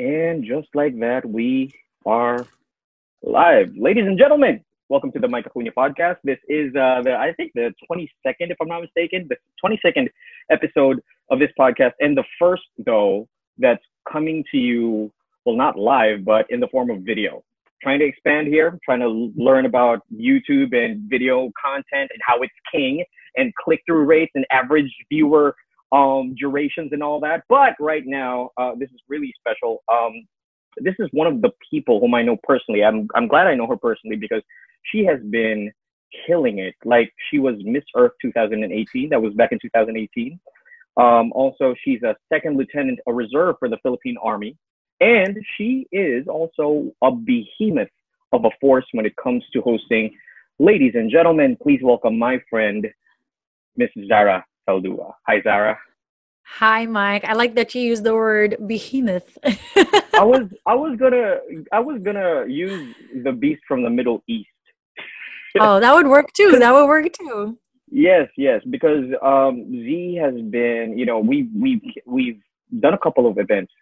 And just like that, we are live. Ladies and gentlemen, welcome to the Mike Acuna podcast. This is, uh, the I think, the 22nd, if I'm not mistaken, the 22nd episode of this podcast. And the first, though, that's coming to you, well, not live, but in the form of video. Trying to expand here, trying to learn about YouTube and video content and how it's king and click through rates and average viewer um, durations and all that. But right now, uh, this is really special. Um, this is one of the people whom I know personally. I'm I'm glad I know her personally because she has been killing it. Like she was Miss Earth 2018. That was back in 2018. Um, also, she's a second lieutenant, a reserve for the Philippine Army, and she is also a behemoth of a force when it comes to hosting. Ladies and gentlemen, please welcome my friend, Miss Zahra Saldua. Hi, Zahra. Hi, Mike. I like that you use the word behemoth. I was I was gonna I was gonna use the beast from the Middle East. oh, that would work too. That would work too. Yes, yes, because um, Z has been, you know, we we've we've done a couple of events.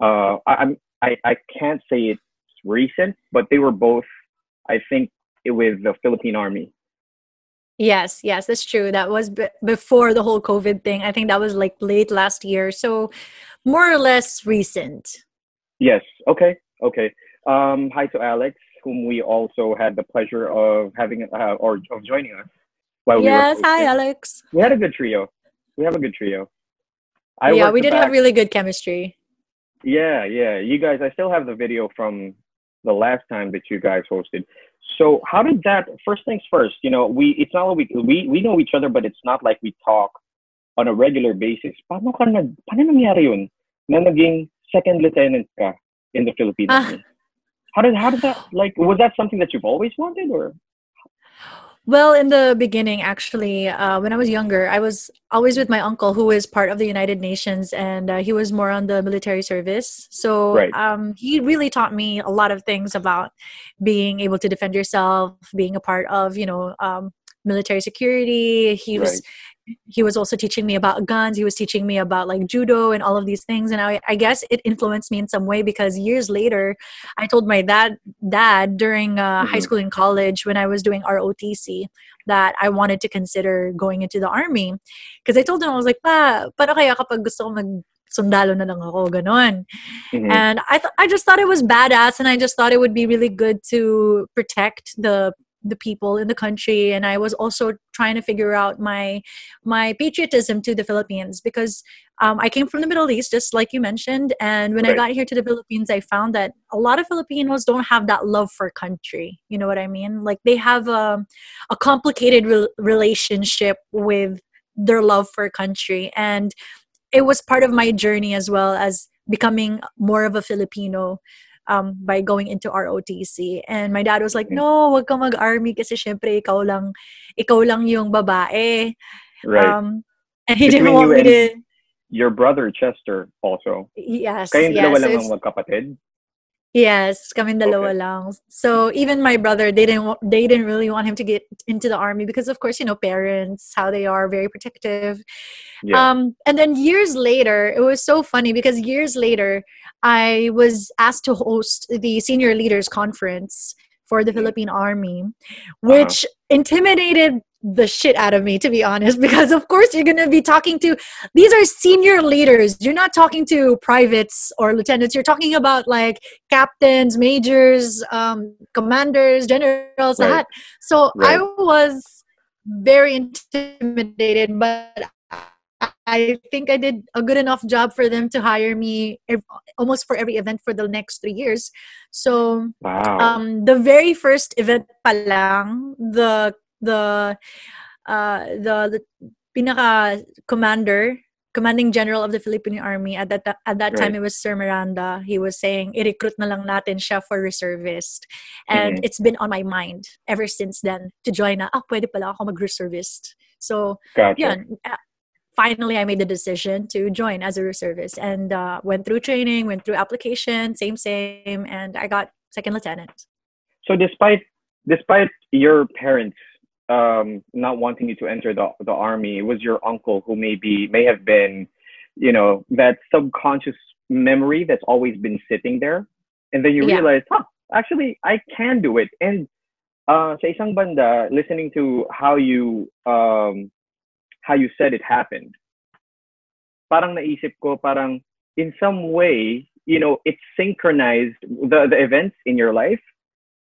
Uh, I, I'm I I can't say it's recent, but they were both, I think, it with the Philippine Army. Yes, yes, that's true. That was b- before the whole COVID thing. I think that was like late last year. So more or less recent. Yes. Okay. Okay. Um, hi to Alex, whom we also had the pleasure of having uh, or of joining us. While yes. We hi, Alex. We had a good trio. We have a good trio. I yeah, we did back. have really good chemistry. Yeah, yeah. You guys, I still have the video from the last time that you guys hosted. So how did that? First things first, you know, we it's not like we we we know each other, but it's not like we talk on a regular basis. Paano ka nag, paano nangyari yun na naging second lieutenant ka in the Philippines? Ah. How did how did that like? Was that something that you've always wanted, or well, in the beginning, actually, uh, when I was younger, I was always with my uncle, who is part of the United Nations, and uh, he was more on the military service. So right. um, he really taught me a lot of things about being able to defend yourself, being a part of, you know, um, military security. He was he was also teaching me about guns he was teaching me about like judo and all of these things and I, I guess it influenced me in some way because years later i told my dad dad during uh, mm-hmm. high school and college when i was doing rotc that i wanted to consider going into the army because i told him i was like pa paano kaya kapag gusto ko mag sundalo na lang ako, ganon. Mm-hmm. And I, th- I just thought it was badass and I just thought it would be really good to protect the the people in the country and i was also trying to figure out my my patriotism to the philippines because um, i came from the middle east just like you mentioned and when right. i got here to the philippines i found that a lot of filipinos don't have that love for country you know what i mean like they have a, a complicated re- relationship with their love for country and it was part of my journey as well as becoming more of a filipino um, by going into ROTC. And my dad was like, no, wag ka mag-army kasi syempre ikaw lang, ikaw lang yung babae. Right. Um, and he Between didn't want me to... Your brother, Chester, also. Yes, Kayong yes. dalawa lang ang magkapatid? Yes, kami dalawa okay. lang. So even my brother, they didn't they didn't really want him to get into the army because of course, you know, parents, how they are very protective. Yeah. Um and then years later, it was so funny because years later, I was asked to host the senior leaders conference for the Philippine Army, which uh-huh. intimidated the shit out of me to be honest because of course you're going to be talking to these are senior leaders you're not talking to privates or lieutenants you're talking about like captains majors um, commanders generals right. that so right. i was very intimidated but I think I did a good enough job for them to hire me almost for every event for the next three years. So, wow. um, the very first event palang, the the uh, the, the pinaka commander commanding general of the Philippine Army at that at that right. time it was Sir Miranda he was saying i-recruit na lang natin siya for reservist and mm-hmm. it's been on my mind ever since then to join na ah pwede pala ako mag-reservist so gotcha. yun finally I made the decision to join as a reservist and uh, went through training went through application same same and I got second lieutenant so despite despite your parents um, not wanting you to enter the the army. It was your uncle who maybe may have been you know, that subconscious memory that's always been sitting there. And then you yeah. realize, huh, actually, I can do it. And uh, sa isang banda, listening to how you, um, how you said it happened, parang naisip ko, parang in some way, you know, it's synchronized, the, the events in your life,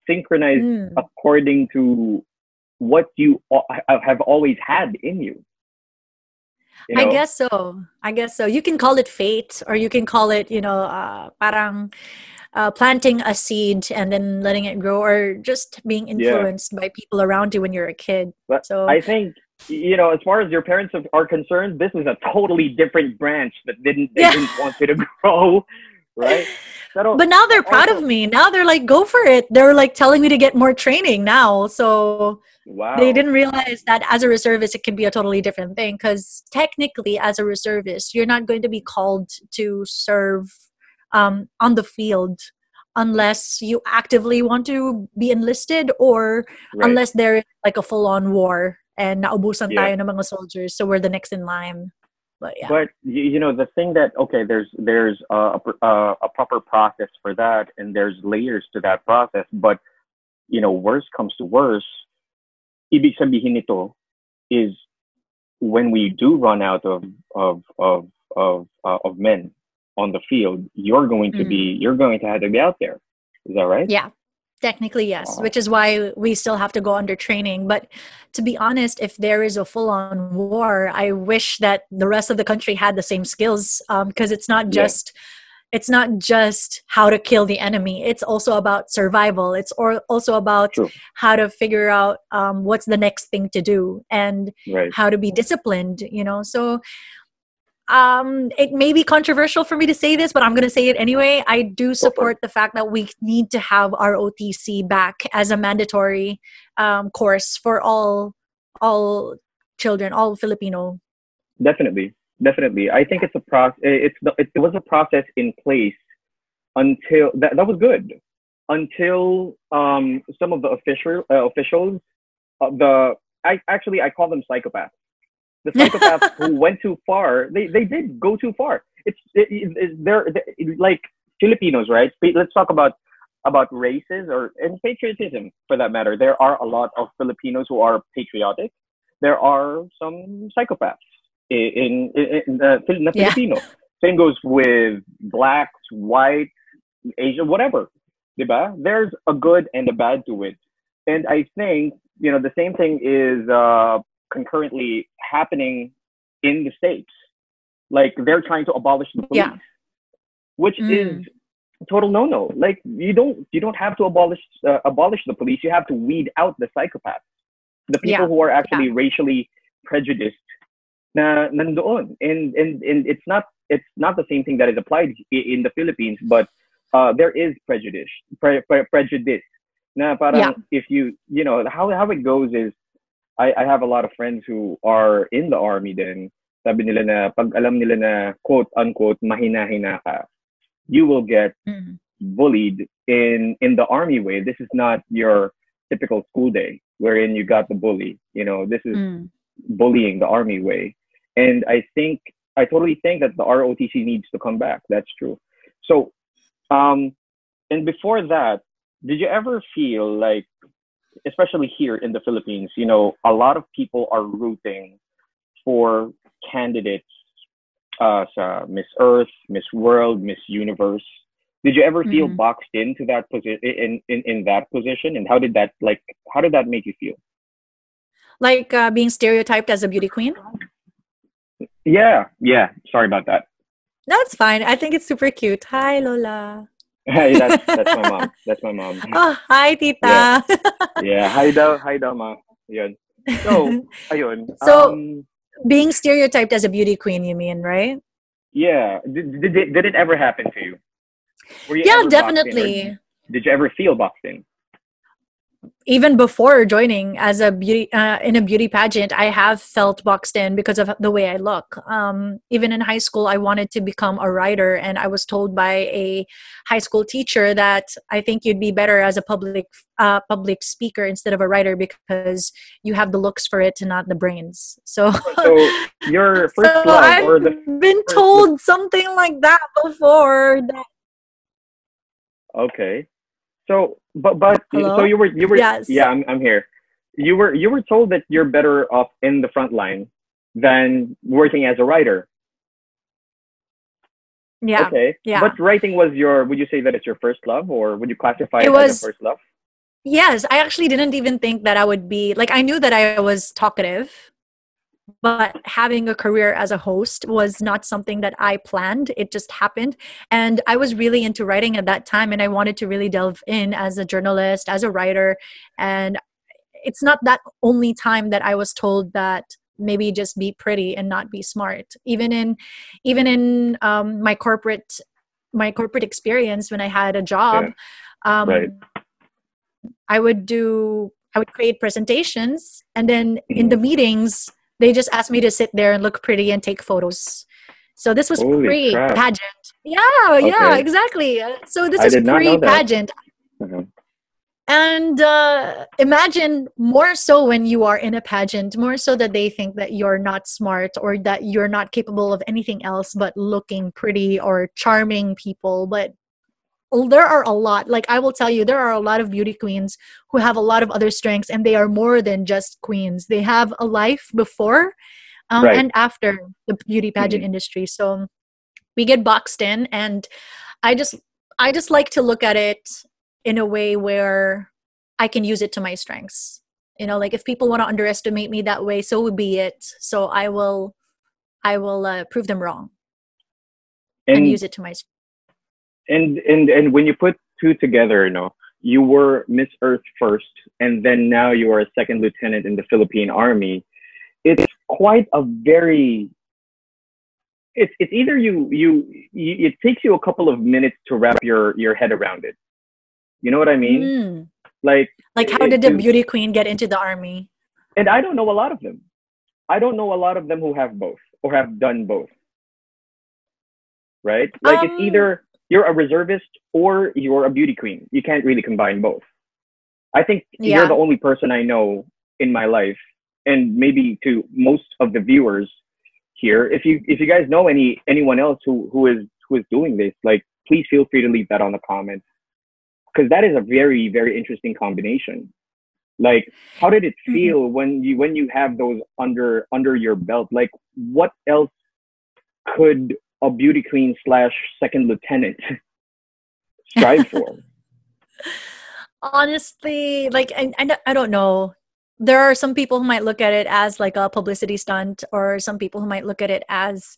synchronized mm. according to what you have always had in you. you know? I guess so. I guess so. You can call it fate, or you can call it, you know, uh, parang uh, planting a seed and then letting it grow, or just being influenced yeah. by people around you when you're a kid. But so I think you know, as far as your parents are concerned, this is a totally different branch that didn't they yeah. didn't want you to grow, right? but now they're proud also, of me. Now they're like, go for it. They're like telling me to get more training now. So wow. they didn't realize that as a reservist, it can be a totally different thing. Because technically, as a reservist, you're not going to be called to serve um, on the field unless you actively want to be enlisted or right. unless there is like a full-on war and naubusan yeah. tayo ng mga soldiers so we're the next in line but yeah but you know the thing that okay there's there's a, a, a proper process for that and there's layers to that process but you know worse comes to worse ibig sabihin nito is when we do run out of of of of uh, of men on the field you're going to mm. be you're going to have to be out there is that right yeah Technically, yes, which is why we still have to go under training. But to be honest, if there is a full on war, I wish that the rest of the country had the same skills because um, it's not just. Yeah. It's not just how to kill the enemy. It's also about survival. It's or also about True. how to figure out um, what's the next thing to do and right. how to be disciplined. You know, so um it may be controversial for me to say this but i'm going to say it anyway i do support the fact that we need to have ROTC back as a mandatory um, course for all all children all filipino definitely definitely i think it's a process it's the, it was a process in place until that, that was good until um some of the official uh, officials uh, the i actually i call them psychopaths the psychopaths who went too far, they, they did go too far. It's, it, it, they're, they're like Filipinos, right? Let's talk about about races or and patriotism for that matter. There are a lot of Filipinos who are patriotic. There are some psychopaths in in, in the yeah. Filipino. Same goes with blacks, whites, Asian, whatever. Diba? There's a good and a bad to it. And I think, you know, the same thing is uh, concurrently happening in the states. Like they're trying to abolish the police, yeah. which mm. is total no-no. Like you don't you don't have to abolish uh, abolish the police. You have to weed out the psychopaths, the people yeah. who are actually yeah. racially prejudiced. Na nandoon, and and and it's not it's not the same thing that is applied in the Philippines, but uh, there is prejudice pre, pre, prejudice. Na parang yeah. if you you know how how it goes is I, I have a lot of friends who are in the army then sabi nila na pag alam nila na quote unquote mahina-hina ka, you will get mm. bullied in in the army way. This is not your typical school day wherein you got the bully. You know, this is mm. bullying the army way. And I think I totally think that the ROTC needs to come back. That's true. So um and before that, did you ever feel like especially here in the Philippines, you know, a lot of people are rooting for candidates uh, sa Miss Earth, Miss World, Miss Universe. Did you ever feel mm-hmm. boxed into that position in, in in that position, and how did that like how did that make you feel? Like uh, being stereotyped as a beauty queen. Yeah, yeah. Sorry about that. That's fine. I think it's super cute. Hi, Lola. Hey, that's that's my mom. That's my mom. Oh, hi, tita. Yeah. yeah. Hi daw, hi daw, ma. Yun. So, ayun. So, um, being stereotyped as a beauty queen, you mean, right? Yeah. Did, did, it, did it ever happen to you? you yeah, definitely. did you ever feel boxed in? Even before joining as a beauty uh, in a beauty pageant i have felt boxed in because of the way i look. Um, even in high school i wanted to become a writer and i was told by a high school teacher that i think you'd be better as a public uh, public speaker instead of a writer because you have the looks for it and not the brains. So, so your first so I've or the been told something like that before that okay so, but but Hello? so you were you were yes. yeah I'm I'm here. You were you were told that you're better off in the front line than working as a writer. Yeah. Okay. Yeah. But writing was your would you say that it's your first love or would you classify it, it was, as your first love? Yes, I actually didn't even think that I would be like I knew that I was talkative but having a career as a host was not something that I planned. It just happened. And I was really into writing at that time and I wanted to really delve in as a journalist, as a writer. And it's not that only time that I was told that maybe just be pretty and not be smart. Even in even in um, my corporate my corporate experience when I had a job, yeah. um, right. I would do I would create presentations and then in the mm-hmm. meetings they just asked me to sit there and look pretty and take photos. So this was pre pageant. Yeah, okay. yeah, exactly. So this I is pre pageant. Mm-hmm. And uh, imagine more so when you are in a pageant, more so that they think that you're not smart or that you're not capable of anything else but looking pretty or charming people. But there are a lot like i will tell you there are a lot of beauty queens who have a lot of other strengths and they are more than just queens they have a life before um, right. and after the beauty pageant mm-hmm. industry so we get boxed in and i just i just like to look at it in a way where i can use it to my strengths you know like if people want to underestimate me that way so be it so i will i will uh, prove them wrong and, and use it to my strengths and and and when you put two together, you know, you were Miss Earth first, and then now you are a second lieutenant in the Philippine Army. It's quite a very it's it's either you, you you it takes you a couple of minutes to wrap your your head around it. You know what I mean? Mm. Like like how did the beauty queen get into the army? And I don't know a lot of them. I don't know a lot of them who have both or have done both. Right? Like um, it's either you're a reservist or you're a beauty queen. You can't really combine both. I think yeah. you're the only person I know in my life, and maybe to most of the viewers here. If you if you guys know any anyone else who who is who is doing this, like please feel free to leave that on the comments because that is a very very interesting combination. Like, how did it mm-hmm. feel mm-hmm. when you when you have those under under your belt? Like, what else could a beauty queen slash second lieutenant strive for? Honestly, like I, I, I don't know. There are some people who might look at it as like a publicity stunt, or some people who might look at it as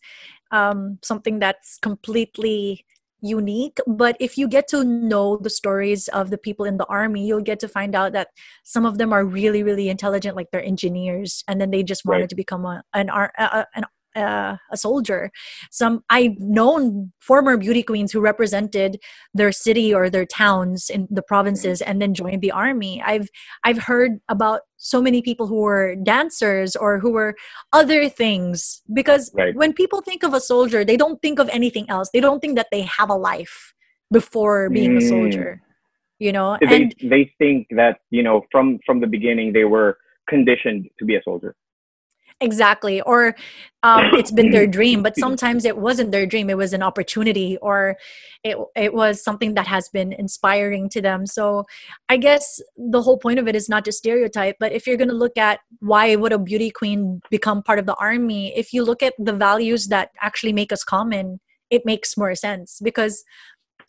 um, something that's completely unique but if you get to know the stories of the people in the army you'll get to find out that some of them are really really intelligent like they're engineers and then they just wanted right. to become a, an, a, an uh, a soldier. Some I've known former beauty queens who represented their city or their towns in the provinces and then joined the army. I've I've heard about so many people who were dancers or who were other things because right. when people think of a soldier, they don't think of anything else. They don't think that they have a life before being mm. a soldier. You know, they, and they think that you know from from the beginning they were conditioned to be a soldier exactly or um, it's been their dream but sometimes it wasn't their dream it was an opportunity or it, it was something that has been inspiring to them so i guess the whole point of it is not to stereotype but if you're going to look at why would a beauty queen become part of the army if you look at the values that actually make us common it makes more sense because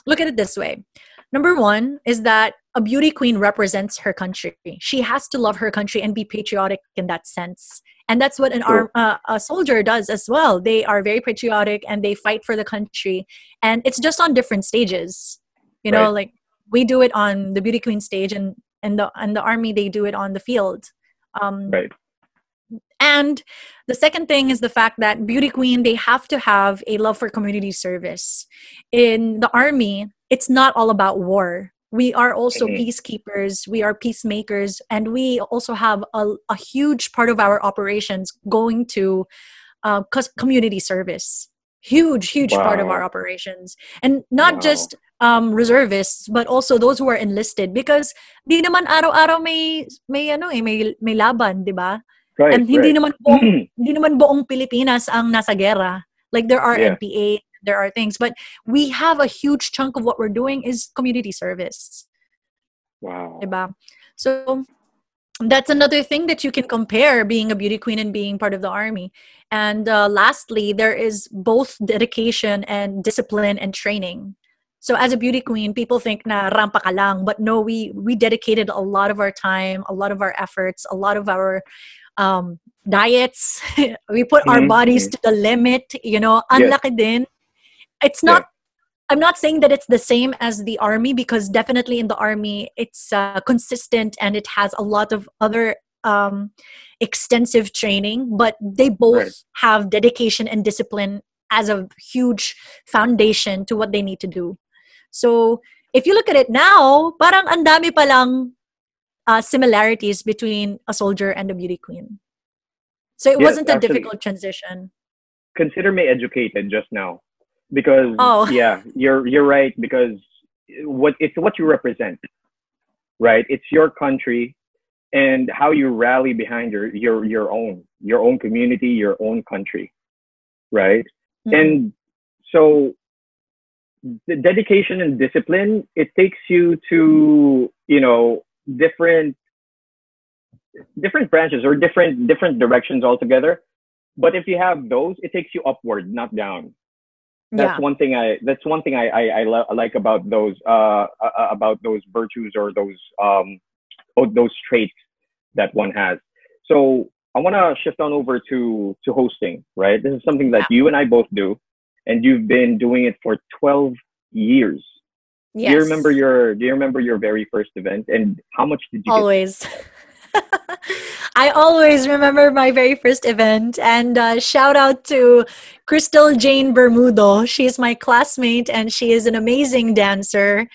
look at it this way number one is that a beauty queen represents her country. She has to love her country and be patriotic in that sense. And that's what an sure. arm, uh, a soldier does as well. They are very patriotic and they fight for the country. And it's just on different stages. You know, right. like we do it on the beauty queen stage and and the and the army they do it on the field. Um, right. And the second thing is the fact that beauty queen they have to have a love for community service. In the army, it's not all about war we are also mm-hmm. peacekeepers we are peacemakers and we also have a, a huge part of our operations going to uh, community service huge huge wow. part of our operations and not wow. just um, reservists but also those who are enlisted because di naman araw-araw may may ano eh may may laban di ba right, and hindi right. naman buong, hindi naman buong Pilipinas ang nasa gera like there are yeah. NPA there are things but we have a huge chunk of what we're doing is community service wow diba? so that's another thing that you can compare being a beauty queen and being part of the army and uh, lastly there is both dedication and discipline and training so as a beauty queen people think na rampa ka lang but no we we dedicated a lot of our time a lot of our efforts a lot of our um, diets we put mm-hmm. our bodies to the limit you know unlaki yeah. din it's not yeah. i'm not saying that it's the same as the army because definitely in the army it's uh, consistent and it has a lot of other um, extensive training but they both right. have dedication and discipline as a huge foundation to what they need to do. So if you look at it now parang andami pa lang uh, similarities between a soldier and a beauty queen. So it yes, wasn't a difficult transition. Consider me educated just now because oh. yeah you're you're right because what it's what you represent right it's your country and how you rally behind your your your own your own community your own country right mm-hmm. and so the dedication and discipline it takes you to you know different different branches or different different directions altogether but if you have those it takes you upward not down that's yeah. one thing I that's one thing I I, I, lo- like about those uh, uh, about those virtues or those um those traits that one has. So I want to shift on over to to hosting. Right, this is something that yeah. you and I both do, and you've been doing it for twelve years. Yes. Do you remember your Do you remember your very first event, and how much did you always? I always remember my very first event, and uh, shout out to Crystal Jane Bermudo. She's my classmate, and she is an amazing dancer.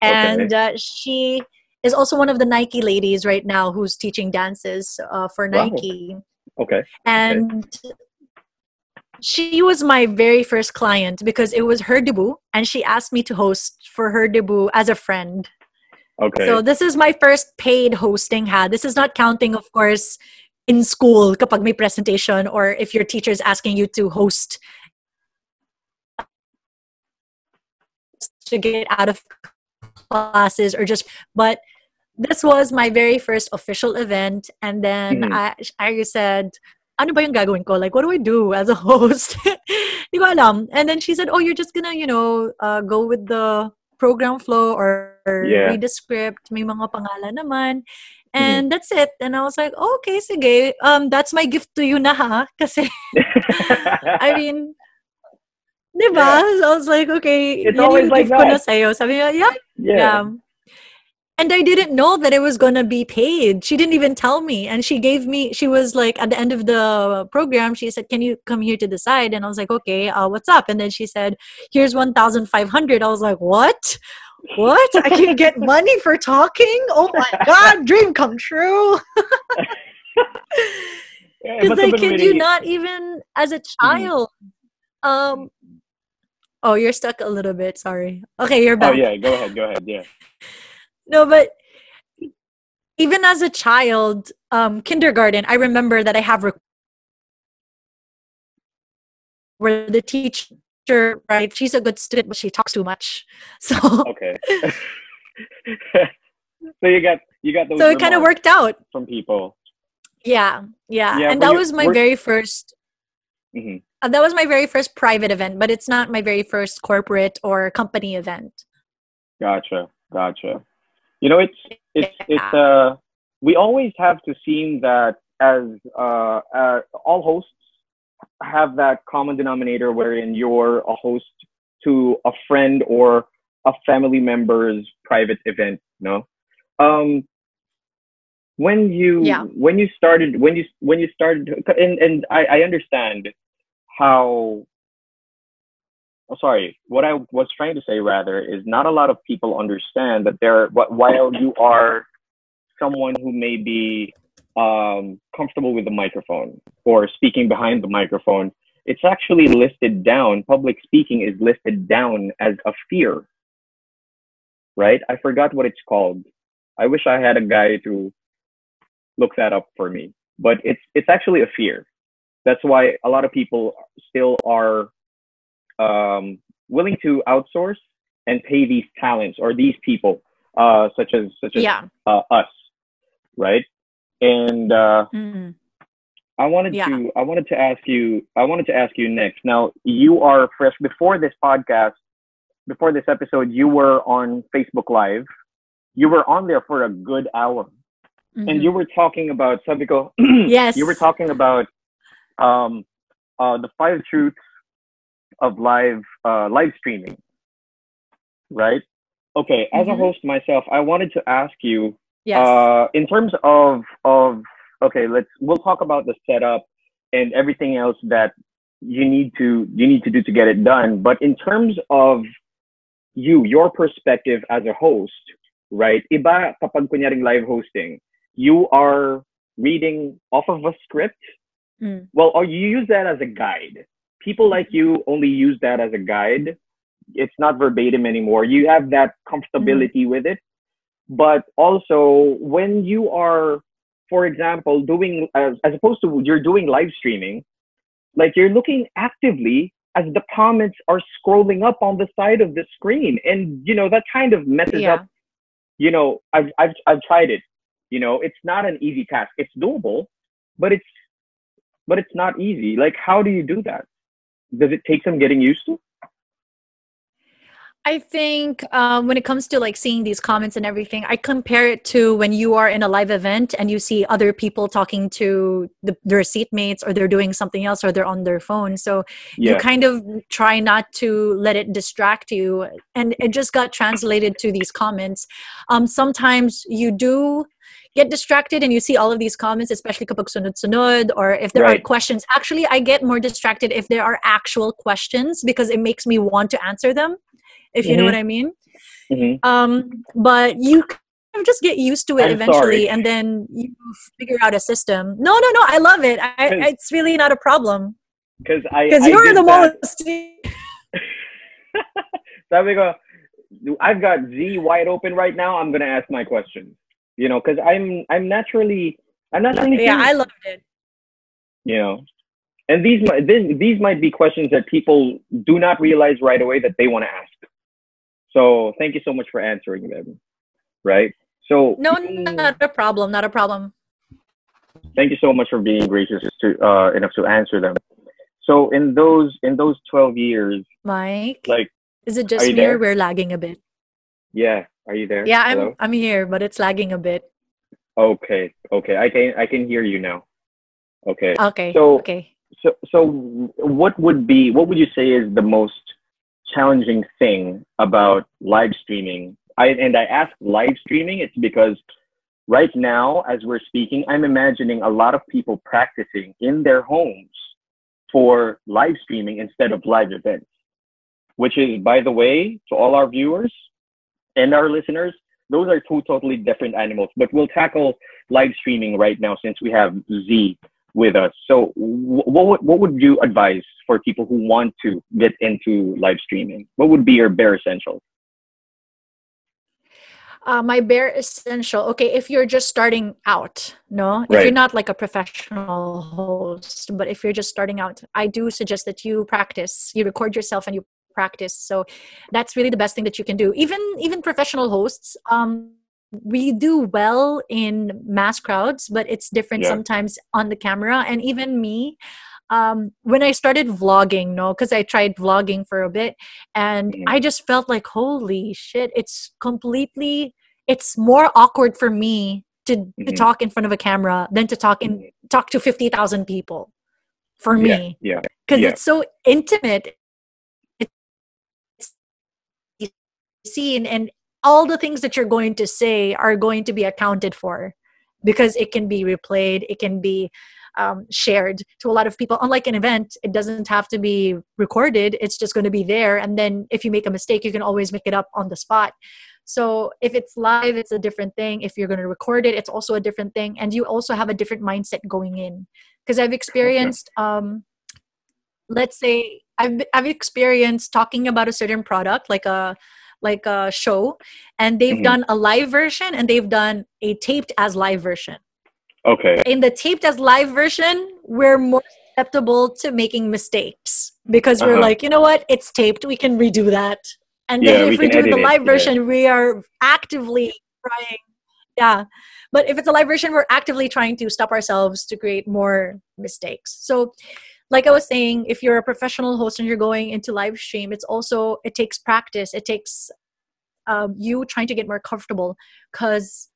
And okay. uh, she is also one of the Nike ladies right now who's teaching dances uh, for Nike. Wow. Okay. And okay. she was my very first client because it was her debut, and she asked me to host for her debut as a friend. Okay. So this is my first paid hosting ha. This is not counting of course in school kapag may presentation or if your teacher is asking you to host to get out of classes or just but this was my very first official event and then mm-hmm. I I said ano ba yung gagawin ko? Like, what do I do as a host? Di ko alam. And then she said, oh, you're just gonna, you know, uh, go with the program flow or, yeah. read the script, may mga pangalan naman. Mm-hmm. And mm-hmm. that's it. And I was like, oh, okay, sige. Um, that's my gift to you na ha. Kasi, I mean, di ba? Yeah. So I was like, okay, it's always like that. ko na sa'yo. Sabi niya, yeah. yeah. yeah. And I didn't know that it was going to be paid. She didn't even tell me. And she gave me, she was like, at the end of the program, she said, Can you come here to the side? And I was like, Okay, uh, what's up? And then she said, Here's 1,500. I was like, What? What? I can get money for talking? Oh my God, dream come true. Because I kid you not, even as a mm-hmm. child. Um, oh, you're stuck a little bit. Sorry. Okay, you're oh, back. Oh, yeah, go ahead. Go ahead. Yeah no, but even as a child, um, kindergarten, I remember that I have rec- where the teacher, right? She's a good student, but she talks too much. So okay. so you got you got those. So it kind of worked out from people. Yeah, yeah, yeah and that was my very 1st mm-hmm. uh, that was my very first private event, but it's not my very first corporate or company event. Gotcha, gotcha. You know, it's it's it's uh we always have to seem that as uh, uh all hosts have that common denominator wherein you're a host to a friend or a family member's private event no um when you yeah. when you started when you when you started and and I, I understand how oh, sorry, what I was trying to say rather is not a lot of people understand that there, while you are someone who may be um, comfortable with the microphone or speaking behind the microphone, it's actually listed down. Public speaking is listed down as a fear, right? I forgot what it's called. I wish I had a guy to look that up for me, but it's it's actually a fear. That's why a lot of people still are um, willing to outsource and pay these talents or these people, uh, such as such as yeah. uh, us, right? And uh, mm-hmm. I wanted yeah. to I wanted to ask you I wanted to ask you next. Now you are fresh before this podcast, before this episode, you were on Facebook Live. You were on there for a good hour. Mm-hmm. And you were talking about Sabico. yes. You were talking about um, uh, the five truths of live uh, live streaming. Right? Okay, as mm-hmm. a host myself, I wanted to ask you yes. uh, in terms of of okay, let's we'll talk about the setup and everything else that you need to you need to do to get it done. But in terms of you, your perspective as a host, right? Iba kapag kunyaring live hosting, you are reading off of a script. Mm. Well, or you use that as a guide. People like you only use that as a guide. It's not verbatim anymore. You have that comfortability mm. with it. But also, when you are for example, doing as, as opposed to you're doing live streaming, like you're looking actively as the comments are scrolling up on the side of the screen, and you know that kind of messes yeah. up. You know, I've I've I've tried it. You know, it's not an easy task. It's doable, but it's but it's not easy. Like, how do you do that? Does it take some getting used to? I think um, when it comes to like seeing these comments and everything, I compare it to when you are in a live event and you see other people talking to the, their seatmates or they're doing something else or they're on their phone. So yeah. you kind of try not to let it distract you. And it just got translated to these comments. Um, sometimes you do get distracted and you see all of these comments, especially kapag sunod-sunod or if there right. are questions. Actually, I get more distracted if there are actual questions because it makes me want to answer them if you mm-hmm. know what I mean. Mm-hmm. Um, but you just get used to it I'm eventually, sorry. and then you figure out a system. No, no, no. I love it. I, it's really not a problem. Because I because you're the that. most. Sabi ko, I've got Z wide open right now. I'm gonna ask my questions. You know, because I'm I'm naturally I'm naturally. Yeah, I loved it. You know, and these might these these might be questions that people do not realize right away that they want to ask. So thank you so much for answering them. Right. So no, not a problem. Not a problem. Thank you so much for being gracious to uh, enough to answer them. So in those in those twelve years, Mike, like, is it just me or we're lagging a bit? Yeah. Are you there? Yeah, I'm. I'm here, but it's lagging a bit. Okay. Okay. I can I can hear you now. Okay. Okay. So okay. So so what would be what would you say is the most challenging thing about live streaming. I, and I ask live streaming, it's because right now, as we're speaking, I'm imagining a lot of people practicing in their homes for live streaming instead of live events, which is, by the way, to all our viewers and our listeners, those are two totally different animals. But we'll tackle live streaming right now since we have Z with us. So, what would, what would you advise for people who want to get into live streaming? What would be your bare essentials? Uh, my bare essential okay if you're just starting out no if you're not like a professional host but if you're just starting out i do suggest that you practice you record yourself and you practice so that's really the best thing that you can do even even professional hosts um we do well in mass crowds but it's different yeah. sometimes on the camera and even me um, when I started vlogging, no, because I tried vlogging for a bit, and mm-hmm. I just felt like, holy shit, it's completely, it's more awkward for me to, mm-hmm. to talk in front of a camera than to talk in mm-hmm. talk to fifty thousand people. For me, yeah, because yeah. it's so intimate. It's seen and all the things that you're going to say are going to be accounted for because it can be replayed it can be um, shared to a lot of people. Unlike an event, it doesn't have to be recorded, it's just going to be there. And then if you make a mistake, you can always make it up on the spot. So if it's live, it's a different thing. If you're going to record it, it's also a different thing. And you also have a different mindset going in. Because I've experienced, um, let's say, I've, I've experienced talking about a certain product, like a like a show, and they've mm-hmm. done a live version and they've done a taped as live version. Okay. In the taped as live version, we're more susceptible to making mistakes because we're uh-huh. like, you know what, it's taped, we can redo that and then yeah, if we, we do the live it. version yeah. we are actively trying yeah but if it's a live version we're actively trying to stop ourselves to create more mistakes so like i was saying if you're a professional host and you're going into live stream it's also it takes practice. It takes um, you trying to get more comfortable. Because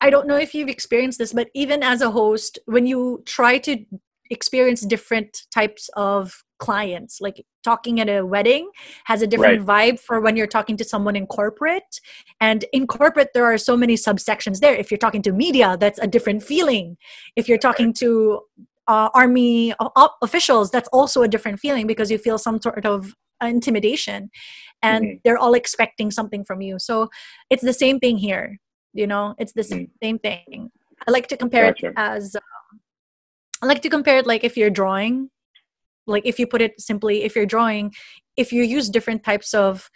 i don't know if you've experienced this but even as a host when you try to experience different types of clients like talking at a wedding has a different right. vibe for when you're talking to someone in corporate. And in corporate there are so many subsections there. If you're talking to media that's a different feeling. If you're talking to uh, army officials that's also a different feeling because you feel some sort of intimidation and mm-hmm. they're all expecting something from you so it's the same thing here you know it's the mm-hmm. same thing i like to compare gotcha. it as um, i like to compare it like if you're drawing like if you put it simply if you're drawing if you use different types of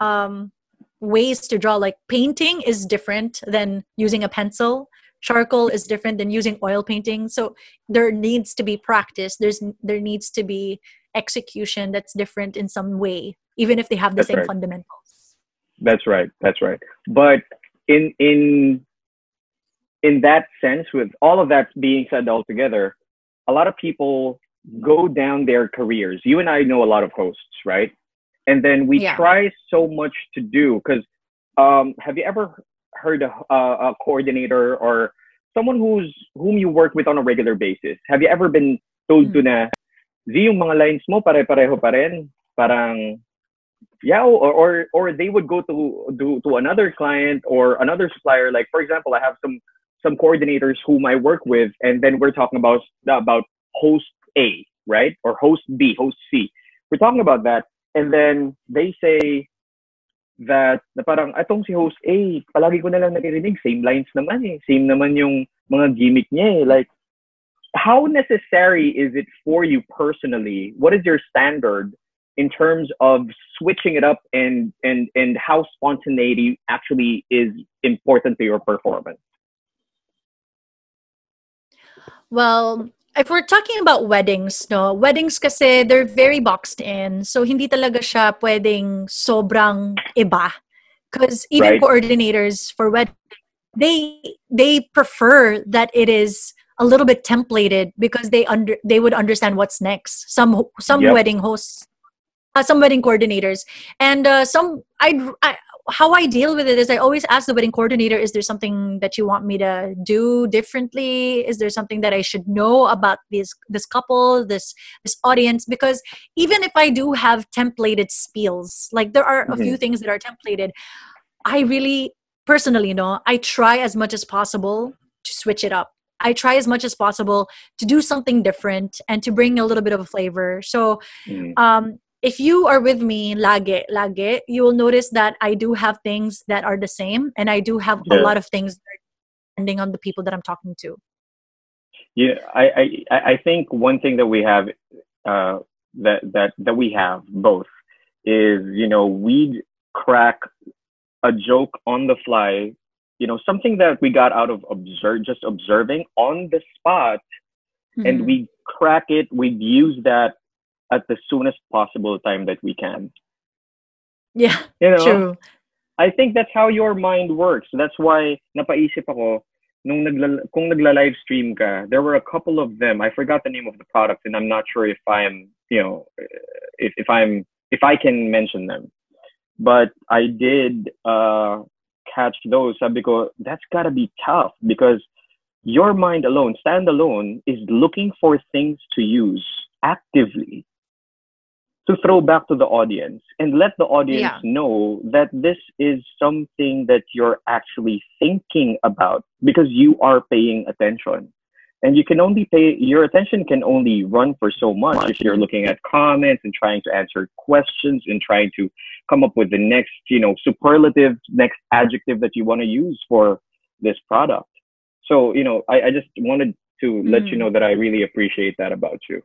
um, ways to draw like painting is different than using a pencil charcoal is different than using oil painting so there needs to be practice there's there needs to be execution that's different in some way even if they have the that's same right. fundamentals that's right that's right but in in in that sense with all of that being said altogether a lot of people go down their careers. You and I know a lot of hosts, right? And then we yeah. try so much to do because um, have you ever heard a, a, coordinator or someone who's whom you work with on a regular basis? Have you ever been told mm-hmm. to na, Z, yung mga lines mo pare-pareho pa rin. Parang, yeah, or, or, or they would go to, to, to another client or another supplier. Like, for example, I have some, some coordinators whom I work with, and then we're talking about, about host a, right? Or host B, host C. We're talking about that. And then they say that na parang atong si host A, palagi ko na lang nakirinig, same lines naman eh. Same naman yung mga gimmick niya eh. Like, how necessary is it for you personally? What is your standard in terms of switching it up and and and how spontaneity actually is important to your performance? Well, if we're talking about weddings, no, weddings kasi they're very boxed in. So hindi talaga siya pwedeng sobrang iba. Because even right. coordinators for wedding, they they prefer that it is a little bit templated because they under they would understand what's next. Some some yep. wedding hosts, uh, some wedding coordinators, and uh, some I, I how I deal with it is I always ask the wedding coordinator, is there something that you want me to do differently? Is there something that I should know about this this couple, this this audience? Because even if I do have templated spiels, like there are mm-hmm. a few mm-hmm. things that are templated, I really personally you know I try as much as possible to switch it up. I try as much as possible to do something different and to bring a little bit of a flavor. So mm-hmm. um, if you are with me lage lage you will notice that i do have things that are the same and i do have yeah. a lot of things depending on the people that i'm talking to yeah i i i think one thing that we have uh that that that we have both is you know we crack a joke on the fly you know something that we got out of observe just observing on the spot mm-hmm. and we crack it we use that at the soonest possible time that we can. Yeah, you know, true. I think that's how your mind works. That's why napaisip ako nung nagla, kung nagla-live stream ka, there were a couple of them. I forgot the name of the product and I'm not sure if I'm, you know, if, if I'm if I can mention them. But I did uh catch those. Sabi ko, that's gotta be tough because your mind alone, stand alone, is looking for things to use actively to throw back to the audience and let the audience yeah. know that this is something that you're actually thinking about because you are paying attention. and you can only pay your attention can only run for so much if you're looking at comments and trying to answer questions and trying to come up with the next you know superlative next adjective that you want to use for this product so you know i, I just wanted to mm. let you mm. know that i really appreciate that about you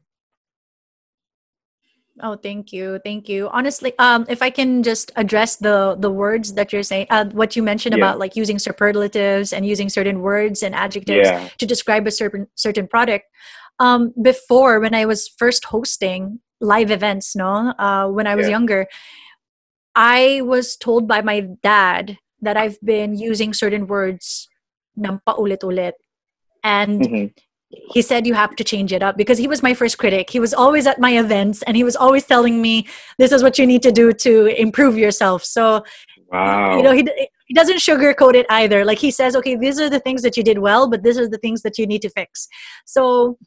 Oh, thank you, thank you. Honestly, um, if I can just address the the words that you're saying, uh, what you mentioned yeah. about like using superlatives and using certain words and adjectives yeah. to describe a certain certain product. Um, before, when I was first hosting live events, no, uh, when I was yeah. younger, I was told by my dad that I've been using certain words ng paulit-ulit. And mm-hmm he said you have to change it up because he was my first critic. He was always at my events and he was always telling me this is what you need to do to improve yourself. So wow. you know he, he doesn't sugarcoat it either. Like he says okay these are the things that you did well but these are the things that you need to fix. So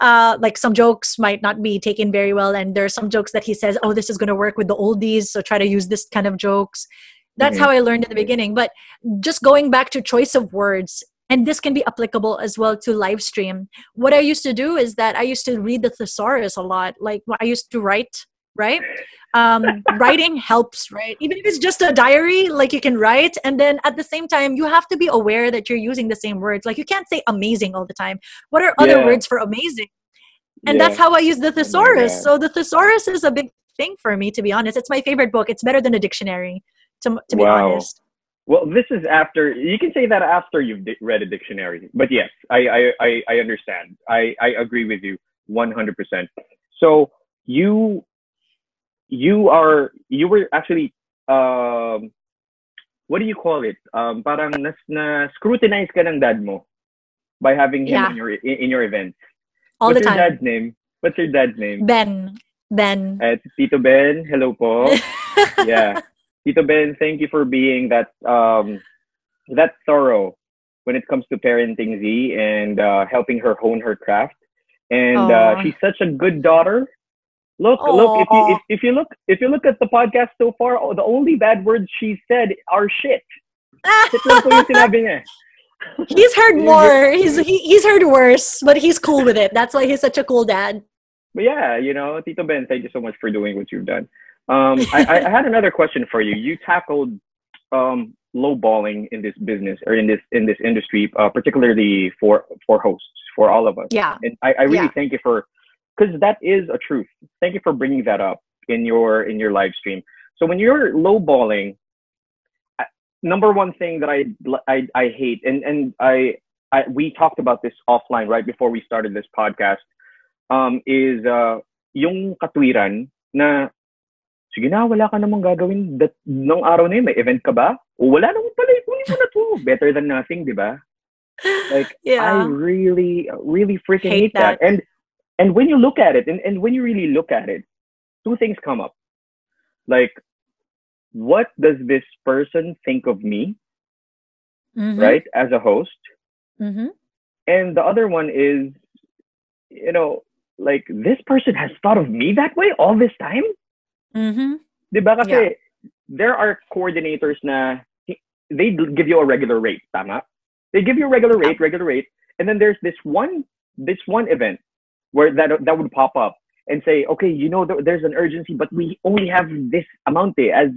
uh, like some jokes might not be taken very well and there are some jokes that he says oh this is going to work with the oldies so try to use this kind of jokes. That's mm-hmm. how i learned in the beginning. But just going back to choice of words and this can be applicable as well to live stream. What i used to do is that i used to read the thesaurus a lot like i used to write right? Um, writing helps right? Even if it's just a diary like you can write and then at the same time you have to be aware that you're using the same words. Like you can't say amazing all the time. What are other yeah. words for amazing? And yeah. that's how i use the thesaurus. oh so the thesaurus is a big thing for me to be honest. It's my favorite book. It's better than a dictionary to, to be wow. honest well, this is after you can say that after you've read a dictionary, but yes, I, I, I, I understand. I, I agree with you 100%. So you, you are, you were actually, um, what do you call it? Um, parang nas, na scrutinize ka ng dad mo by having him yeah. in your, in, in your events. All What's the your dad's name? What's your dad's name? Ben. Ben. Uh, Tito Ben. Hello po. yeah. Tito Ben, thank you for being that um, that thorough when it comes to parenting Z and uh, helping her hone her craft. And uh, she's such a good daughter. Look, Aww. look. If you if, if you look if you look at the podcast so far, the only bad words she said are shit. he's heard more. He's he, he's heard worse, but he's cool with it. That's why he's such a cool dad. But yeah, you know, Tito Ben, thank you so much for doing what you've done. Um, I, I, had another question for you. You tackled um, lowballing in this business or in this in this industry, uh, particularly for for hosts, for all of us. Yeah. And I, I really yeah. thank you for because that is a truth. Thank you for bringing that up in your in your live stream. So when you're lowballing, number one thing that I I, I hate, and and I, I we talked about this offline right before we started this podcast, um, is uh, yung katwiran na sige na, wala ka namang gagawin that, nung araw na yun, may event ka ba? O wala naman pala, kunin mo na to. Better than nothing, di ba? Like, yeah. I really, really freaking hate, hate that. that. And and when you look at it, and, and when you really look at it, two things come up. Like, what does this person think of me? Mm-hmm. Right? As a host. Mm-hmm. And the other one is, you know, like this person has thought of me that way all this time? Mm-hmm. Di ba? Kasi yeah. there are coordinators na they give you a regular rate, tama? They give you a regular rate, regular rate, and then there's this one this one event where that that would pop up and say, okay, you know, there's an urgency, but we only have this amount eh, as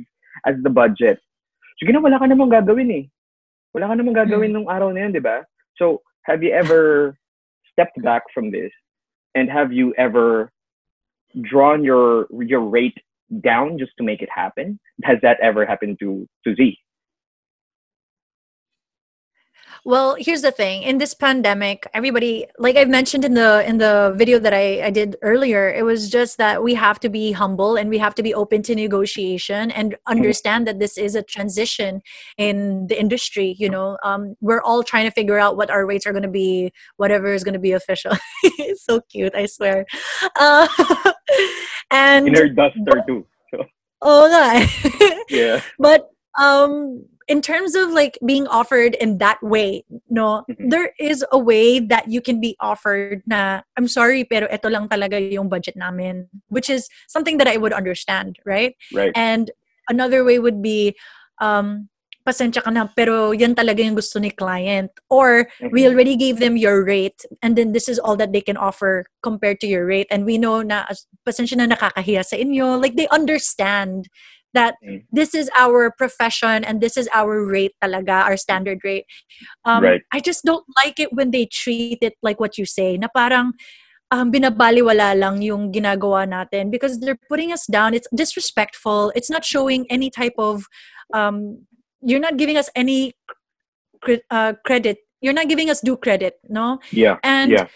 as the budget. So, na, wala ka namang gagawin eh. Wala ka namang gagawin mm-hmm. nung araw na yun, di ba? So, have you ever stepped back from this? And have you ever drawn your your rate down just to make it happen? Has that ever happened to to Z? Well, here's the thing. In this pandemic, everybody, like I've mentioned in the in the video that I, I did earlier, it was just that we have to be humble and we have to be open to negotiation and understand that this is a transition in the industry. You know, um, we're all trying to figure out what our rates are going to be, whatever is going to be official. it's so cute, I swear. Uh, and in her duster too. So. Oh, yeah. But um in terms of like being offered in that way no mm-hmm. there is a way that you can be offered na I'm sorry pero ito lang talaga yung budget namin which is something that I would understand right right and another way would be um pasensya ka na, pero yan talaga yung gusto ni client. Or, mm-hmm. we already gave them your rate, and then this is all that they can offer compared to your rate. And we know na, pasensya na nakakahiya sa inyo. Like, they understand that mm-hmm. this is our profession and this is our rate talaga, our standard rate. Um, right. I just don't like it when they treat it like what you say, na parang, um, binabaliwala lang yung ginagawa natin because they're putting us down. It's disrespectful. It's not showing any type of um, you're not giving us any uh, credit you're not giving us due credit no yeah and yeah.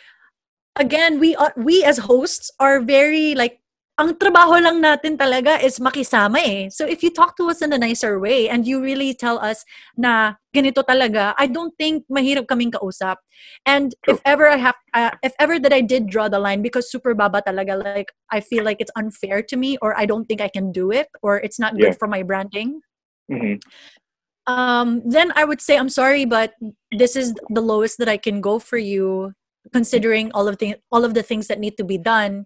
again we are we as hosts are very like ang trabaho lang natin talaga is makisama eh. So if you talk to us in a nicer way and you really tell us na ganito talaga, I don't think mahirap kaming kausap. And True. if ever I have, uh, if ever that I did draw the line because super baba talaga, like I feel like it's unfair to me or I don't think I can do it or it's not good for my branding. Mm-hmm um, then I would say I'm sorry, but this is the lowest that I can go for you, considering all of the all of the things that need to be done.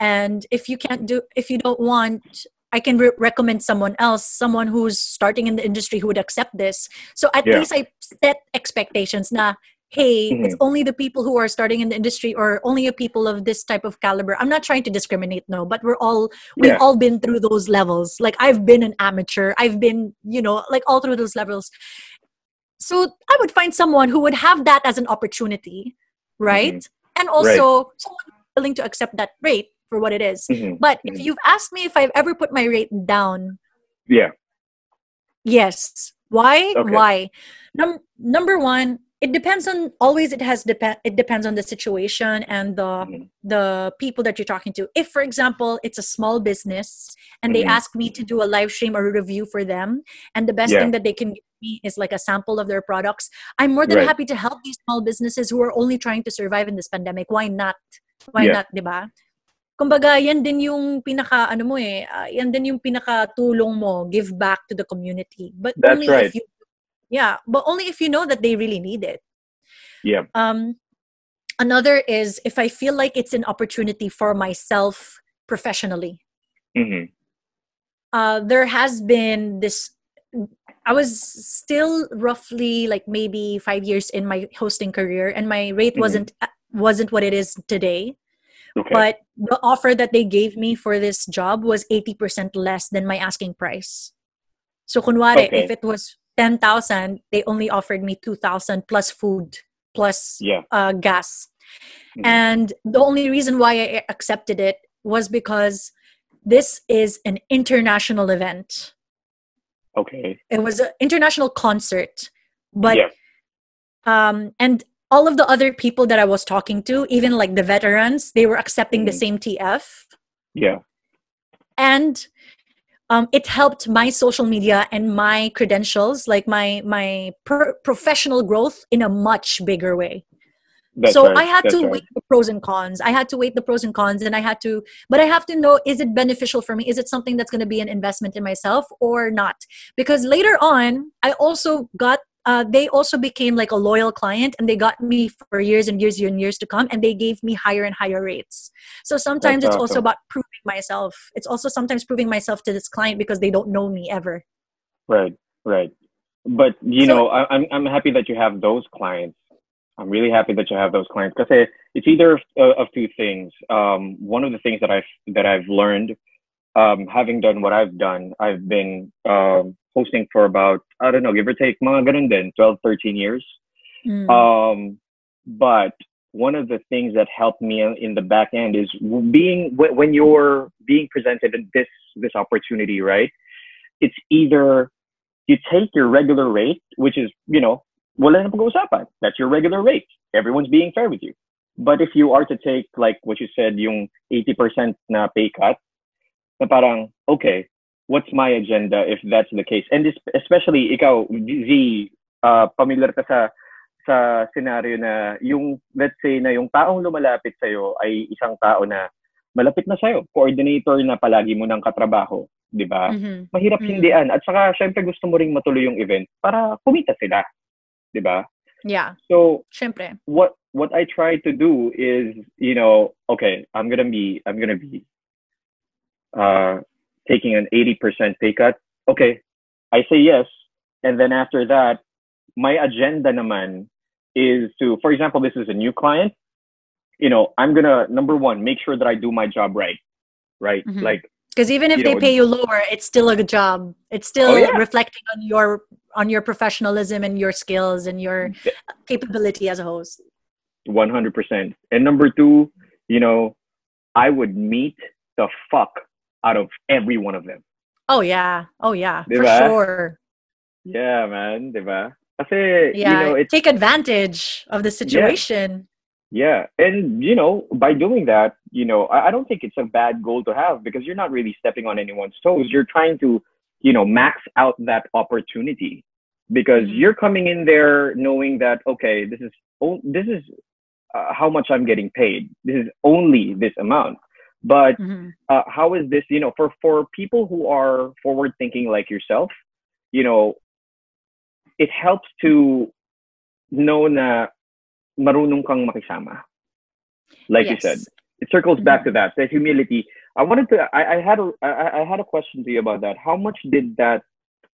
And if you can't do, if you don't want, I can re- recommend someone else, someone who's starting in the industry who would accept this. So at yeah. least I set expectations. Now hey mm-hmm. it's only the people who are starting in the industry or only a people of this type of caliber i'm not trying to discriminate no but we're all we've yeah. all been through those levels like i've been an amateur i've been you know like all through those levels so i would find someone who would have that as an opportunity right mm-hmm. and also right. someone willing to accept that rate for what it is. Mm-hmm. but if mm-hmm. you've asked me if i've ever put my rate down yeah yes why okay. why Num- number one it depends on always it has depend it depends on the situation and the mm-hmm. the people that you're talking to if for example it's a small business and mm-hmm. they ask me to do a live stream or a review for them and the best yeah. thing that they can give me is like a sample of their products i'm more than right. happy to help these small businesses who are only trying to survive in this pandemic why not why yeah. not diba kumbaga yan din yung pinaka ano mo eh uh, yan din yung pinaka tulong mo give back to the community but That's only right. if you yeah but only if you know that they really need it yeah um another is if i feel like it's an opportunity for myself professionally mm-hmm. uh there has been this i was still roughly like maybe five years in my hosting career and my rate mm-hmm. wasn't uh, wasn't what it is today okay. but the offer that they gave me for this job was 80% less than my asking price so kunwari okay. if it was 10,000, they only offered me 2,000 plus food, plus yeah. uh, gas. Mm-hmm. And the only reason why I accepted it was because this is an international event. Okay. It was an international concert. But, yeah. um, and all of the other people that I was talking to, even like the veterans, they were accepting mm-hmm. the same TF. Yeah. And um, it helped my social media and my credentials, like my my per- professional growth, in a much bigger way. That's so right. I had That's to right. weigh the pros and cons. I had to weigh the pros and cons, and I had to, but I have to know: is it beneficial for me? Is it something that's going to be an investment in myself or not? Because later on, I also got uh, they also became like a loyal client and they got me for years and years and years to come and they gave me higher and higher rates. So sometimes That's it's awesome. also about proving myself. It's also sometimes proving myself to this client because they don't know me ever. Right right. But you so, know I, I'm, I'm happy that you have those clients. I'm really happy that you have those clients because it's either of, of two things. Um, one of the things that i've that i've learned um, having done what i've done i've been um, hosting for about I don't know, give or take mga ganun din, 12, 13 years. Mm. Um, but one of the things that helped me in the back end is being when you're being presented this this opportunity, right? It's either you take your regular rate, which is you know wala na pag-uusapan. That's your regular rate. Everyone's being fair with you. But if you are to take like what you said, yung 80% na pay cut, na parang okay, what's my agenda if that's the case? And this, especially ikaw, Z, uh, familiar ka sa sa scenario na yung let's say na yung taong lumalapit sa iyo ay isang tao na malapit na sa iyo, coordinator na palagi mo ng katrabaho, 'di ba? Mm-hmm. Mahirap mm-hmm. hindian at saka syempre gusto mo ring matuloy yung event para kumita sila, 'di ba? Yeah. So, syempre. What what I try to do is, you know, okay, I'm going to be I'm going to be uh taking an 80% pay cut, okay, I say yes. and then after that, my agenda naman is to, for example, this is a new client. You know, I'm gonna number one make sure that I do my job right, right? Mm-hmm. Like because even if they know, pay you lower, it's still a good job. It's still oh, yeah. reflecting on your on your professionalism and your skills and your capability as a host. One hundred percent. And number two, you know, I would meet the fuck out of every one of them. Oh yeah. Oh yeah. Diba? For sure. Yeah, man. Diba? Kasi, yeah, you know, take advantage of the situation. Yeah. yeah. And, you know, by doing that, you know, I, I don't think it's a bad goal to have because you're not really stepping on anyone's toes. You're trying to, you know, max out that opportunity because mm-hmm. you're coming in there knowing that, okay, this is, this is uh, how much I'm getting paid. This is only this amount. But mm-hmm. uh, how is this, you know, for, for people who are forward thinking like yourself, you know, it helps to know na marunong kang makisama. Like yes. you said, it circles mm-hmm. back to that, the humility. I wanted to, I, I had a, I, I had a question to you about that. How much did that,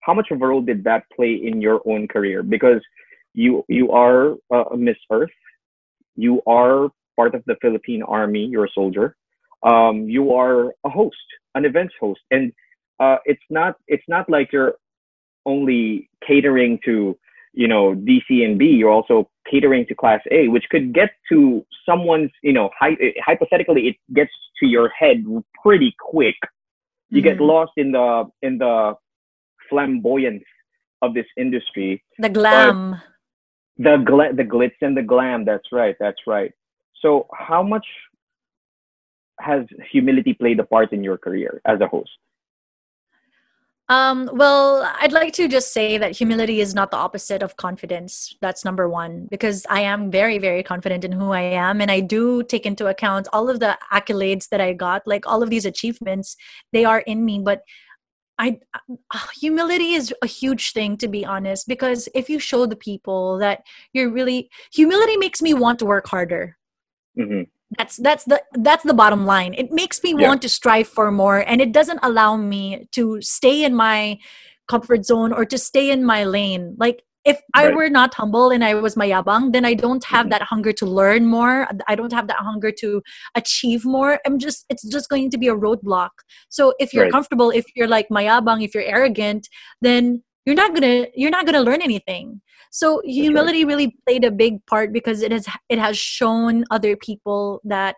how much of a role did that play in your own career? Because you, you are a Miss Earth, you are part of the Philippine Army, you're a soldier. Um, you are a host, an events host, and uh, it's not, it's not like you're only catering to you know D, C, and B. You're also catering to Class A, which could get to someone's you know hy- hypothetically it gets to your head pretty quick. You mm-hmm. get lost in the in the flamboyance of this industry. The glam. The gla- the glitz and the glam. That's right. That's right. So how much has humility played a part in your career as a host? Um, well, I'd like to just say that humility is not the opposite of confidence. That's number one, because I am very, very confident in who I am. And I do take into account all of the accolades that I got, like all of these achievements, they are in me. But I, uh, humility is a huge thing, to be honest, because if you show the people that you're really, humility makes me want to work harder. Mm-hmm that's that's the that's the bottom line it makes me yeah. want to strive for more and it doesn't allow me to stay in my comfort zone or to stay in my lane like if right. I were not humble and I was mayabang, then I don't have that hunger to learn more. I don't have that hunger to achieve more. I'm just, it's just going to be a roadblock. So if you're right. comfortable, if you're like mayabang, if you're arrogant, then you're not gonna, you're not gonna learn anything. So humility really played a big part because it has it has shown other people that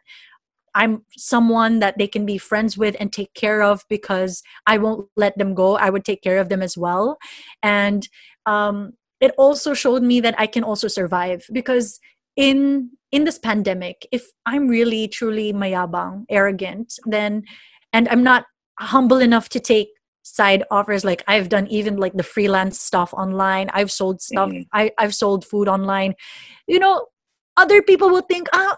I'm someone that they can be friends with and take care of because I won't let them go. I would take care of them as well. And um, it also showed me that I can also survive because in in this pandemic, if I'm really truly mayabang, arrogant, then and I'm not humble enough to take side offers like i've done even like the freelance stuff online. I've sold stuff mm-hmm. I, i've sold food online. You know other people will think ah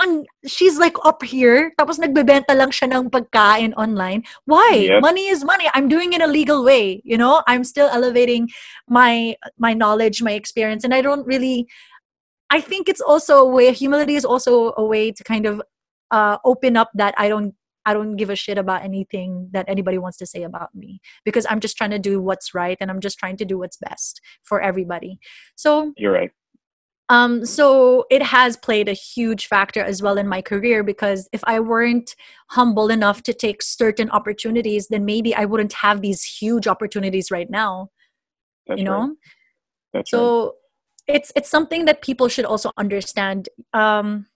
ang, she's like up here. Tapos nagbebenta lang siya ng pagkain online. Why? Yep. money is money. I'm doing it in a legal way you know? I'm still elevating my my knowledge my experience and i don't really i think it's also a way humility is also a way to kind of uh, open up that i don't I don't give a shit about anything that anybody wants to say about me because I'm just trying to do what's right and I'm just trying to do what's best for everybody. So You're right. Um, so it has played a huge factor as well in my career because if I weren't humble enough to take certain opportunities, then maybe I wouldn't have these huge opportunities right now. That's you know? Right. That's so right. it's it's something that people should also understand. Um,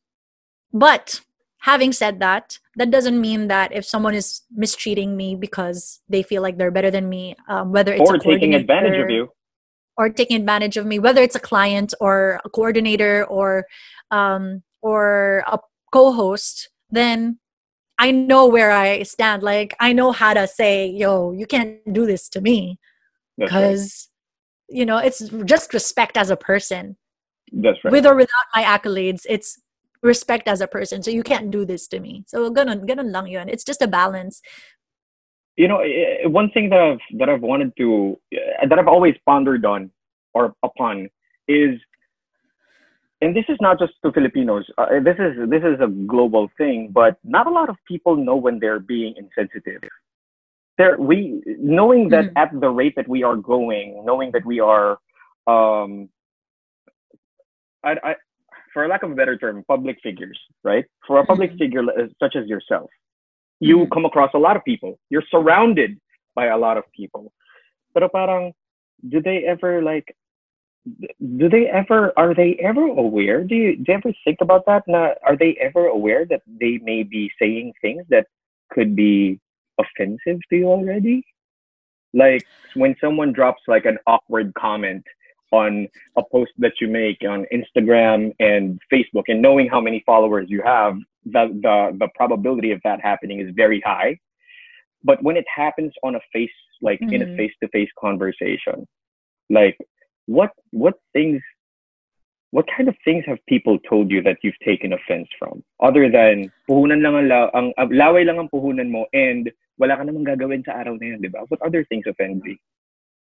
but having said that that doesn't mean that if someone is mistreating me because they feel like they're better than me um, whether it's or taking advantage of you. or taking advantage of me whether it's a client or a coordinator or um, or a co-host then i know where i stand. Like i know how to say yo you can't do this to me because right. you know it's just respect as a person. That's right. With or without my accolades it's respect as a person. So you can't do this to me. So ganun, ganun lang yun. It's just a balance. You know, eh, eh, one thing that I've that I've wanted to eh, that I've always pondered on or upon is and this is not just to Filipinos. Uh, this is this is a global thing, but not a lot of people know when they're being insensitive. there we knowing that mm. at the rate that we are going, knowing that we are, um, I, I, for lack of a better term, public figures, right? For a public mm. figure such as yourself, you mm. come across a lot of people. You're surrounded by a lot of people. But parang, do they ever like do they ever are they ever aware do you, do you ever think about that now are they ever aware that they may be saying things that could be offensive to you already like when someone drops like an awkward comment on a post that you make on instagram and facebook and knowing how many followers you have the the, the probability of that happening is very high but when it happens on a face like mm-hmm. in a face to face conversation like what what things what kind of things have people told you that you've taken offense from other than puhunan lang ang, la- ang laway lang ang puhunan mo and wala ka namang gagawin sa araw na yun, di ba? What other things offend me?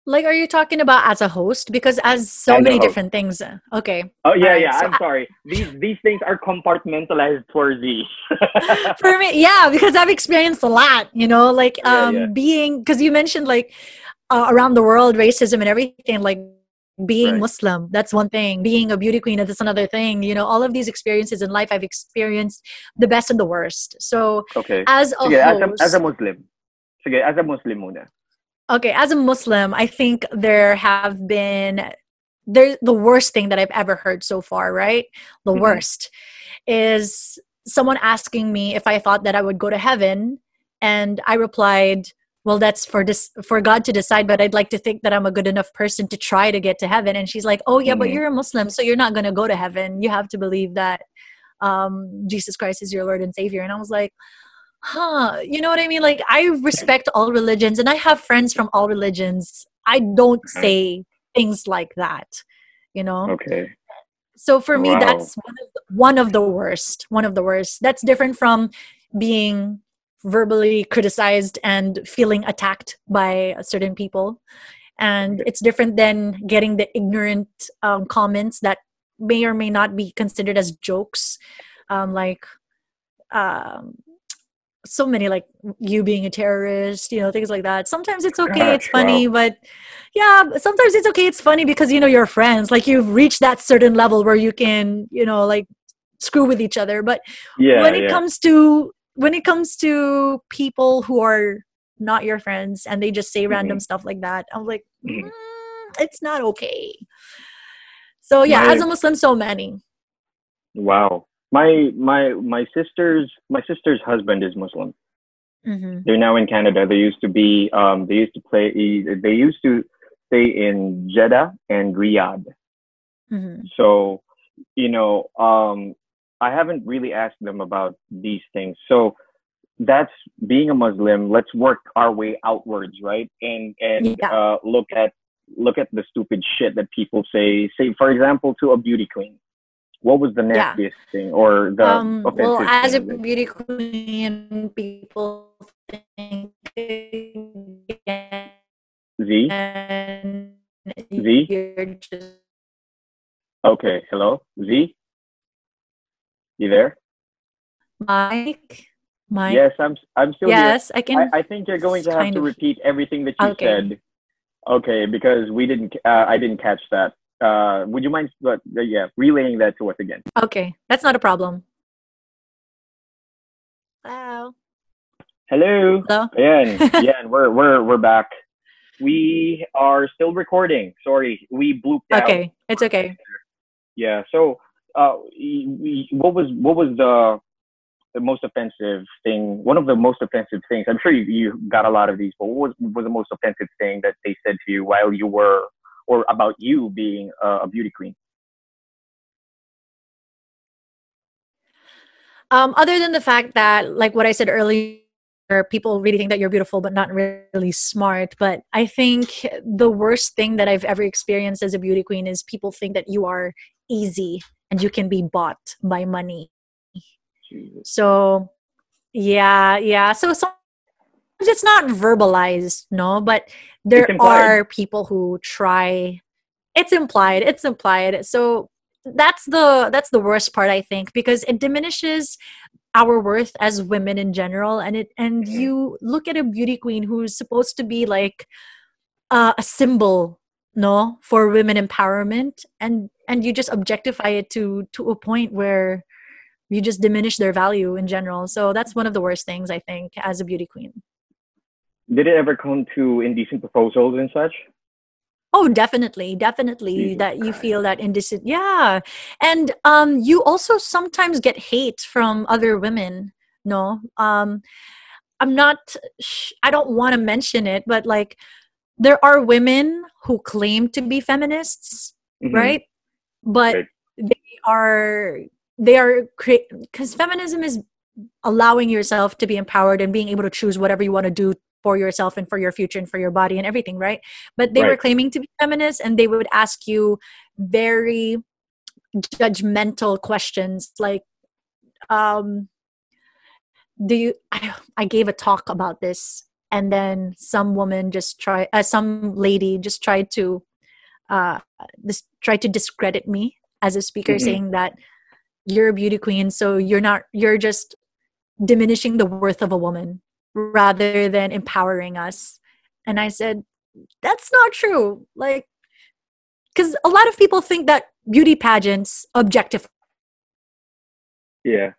Like, are you talking about as a host? Because as so as many different things. Okay. Oh yeah, right. yeah. So I'm I- sorry. These these things are compartmentalized for Z. for me, yeah, because I've experienced a lot. You know, like um, yeah, yeah. being because you mentioned like uh, around the world racism and everything. Like being right. muslim that's one thing being a beauty queen that's another thing you know all of these experiences in life i've experienced the best and the worst so okay as a Sige, host, as, a, as a muslim Sige, as a muslim muna. Okay as a muslim i think there have been there the worst thing that i've ever heard so far right the mm-hmm. worst is someone asking me if i thought that i would go to heaven and i replied well that's for this for god to decide but i'd like to think that i'm a good enough person to try to get to heaven and she's like oh yeah mm-hmm. but you're a muslim so you're not going to go to heaven you have to believe that um, jesus christ is your lord and savior and i was like huh you know what i mean? Like i respect all religions and i have friends from all religions. I don't say things like that you know? Okay. So for me that's one of, the, one of the worst one of the worst. That's different from being verbally criticized and feeling attacked by certain people. And it's different than getting the ignorant um, comments that may or may not be considered as jokes. Um, like um, so many like you being a terrorist you know things like that sometimes it's okay it's funny but yeah sometimes it's okay it's funny because you know you're friends like you've reached that certain level where you can you know like screw with each other but yeah, when it yeah. comes to when it comes to people who are not your friends and they just say mm-hmm. random stuff like that, I'm like, mm-hmm. mm, it's not okay. So yeah, my, as a Muslim, so many. Wow, my my my sister's my sister's husband is Muslim. Mm-hmm. They're now in Canada. They used to be um, they used to play they used to stay in Jeddah and Riyadh. Mm-hmm. So you know um, I haven't really asked them about these things. So that's being a Muslim. Let's work our way outwards, right? And and yeah. uh, look at look at the stupid shit that people say. Say, for example, to a beauty queen. What was the nastiest yeah. thing or the um, well as a beauty queen, people think Z Z. Okay, hello Z. You there? Mike? Mike? Yes, I'm I'm still yes, here. I can. I, I, think you're going to have to repeat everything that you okay. said. Okay, because we didn't. Uh, I didn't catch that. Uh, would you mind? But uh, yeah, relaying that to us again. Okay, that's not a problem. Hello. Hello. Hello. Yeah, yeah, we're we're we're back. We are still recording. Sorry, we blooped out. Okay, it's okay. Yeah. So uh, what was what was the the most offensive thing? One of the most offensive things. I'm sure you, you got a lot of these, but what was was the most offensive thing that they said to you while you were, or about you being a, beauty queen? Um, other than the fact that, like what I said earlier, people really think that you're beautiful but not really smart. But i think the worst thing that i've ever experienced as a beauty queen is people think that you are easy and you can be bought by money. So yeah yeah. So sometimes it's not verbalized no but there are people who try. It's implied it's implied. So that's the that's the worst part i think because it diminishes our worth as women in general and it and mm-hmm. you look at a beauty queen who's supposed to be like uh, a symbol no for women empowerment and and you just objectify it to to a point where you just diminish their value in general. So that's one of the worst things i think as a beauty queen did it ever come to indecent proposals and such Oh, definitely, definitely Jesus that you Christ. feel that indecent. Yeah, and um, you also sometimes get hate from other women. No, um, I'm not. Sh- I don't want to mention it, but like, there are women who claim to be feminists, mm-hmm. right? But right. they are they are because feminism is allowing yourself to be empowered and being able to choose whatever you want to do for yourself and for your future and for your body and everything, right? But they right. were claiming to be feminists and they would ask you very judgmental questions like, um, do you, I, I gave a talk about this and then some woman just tried, uh, some lady just tried to, uh, this tried to discredit me as a speaker mm-hmm. saying that you're a beauty queen so you're not you're just diminishing the worth of a woman rather than empowering us. And I said, that's not true. Like, because a lot of people think that beauty pageants objectify. Yeah.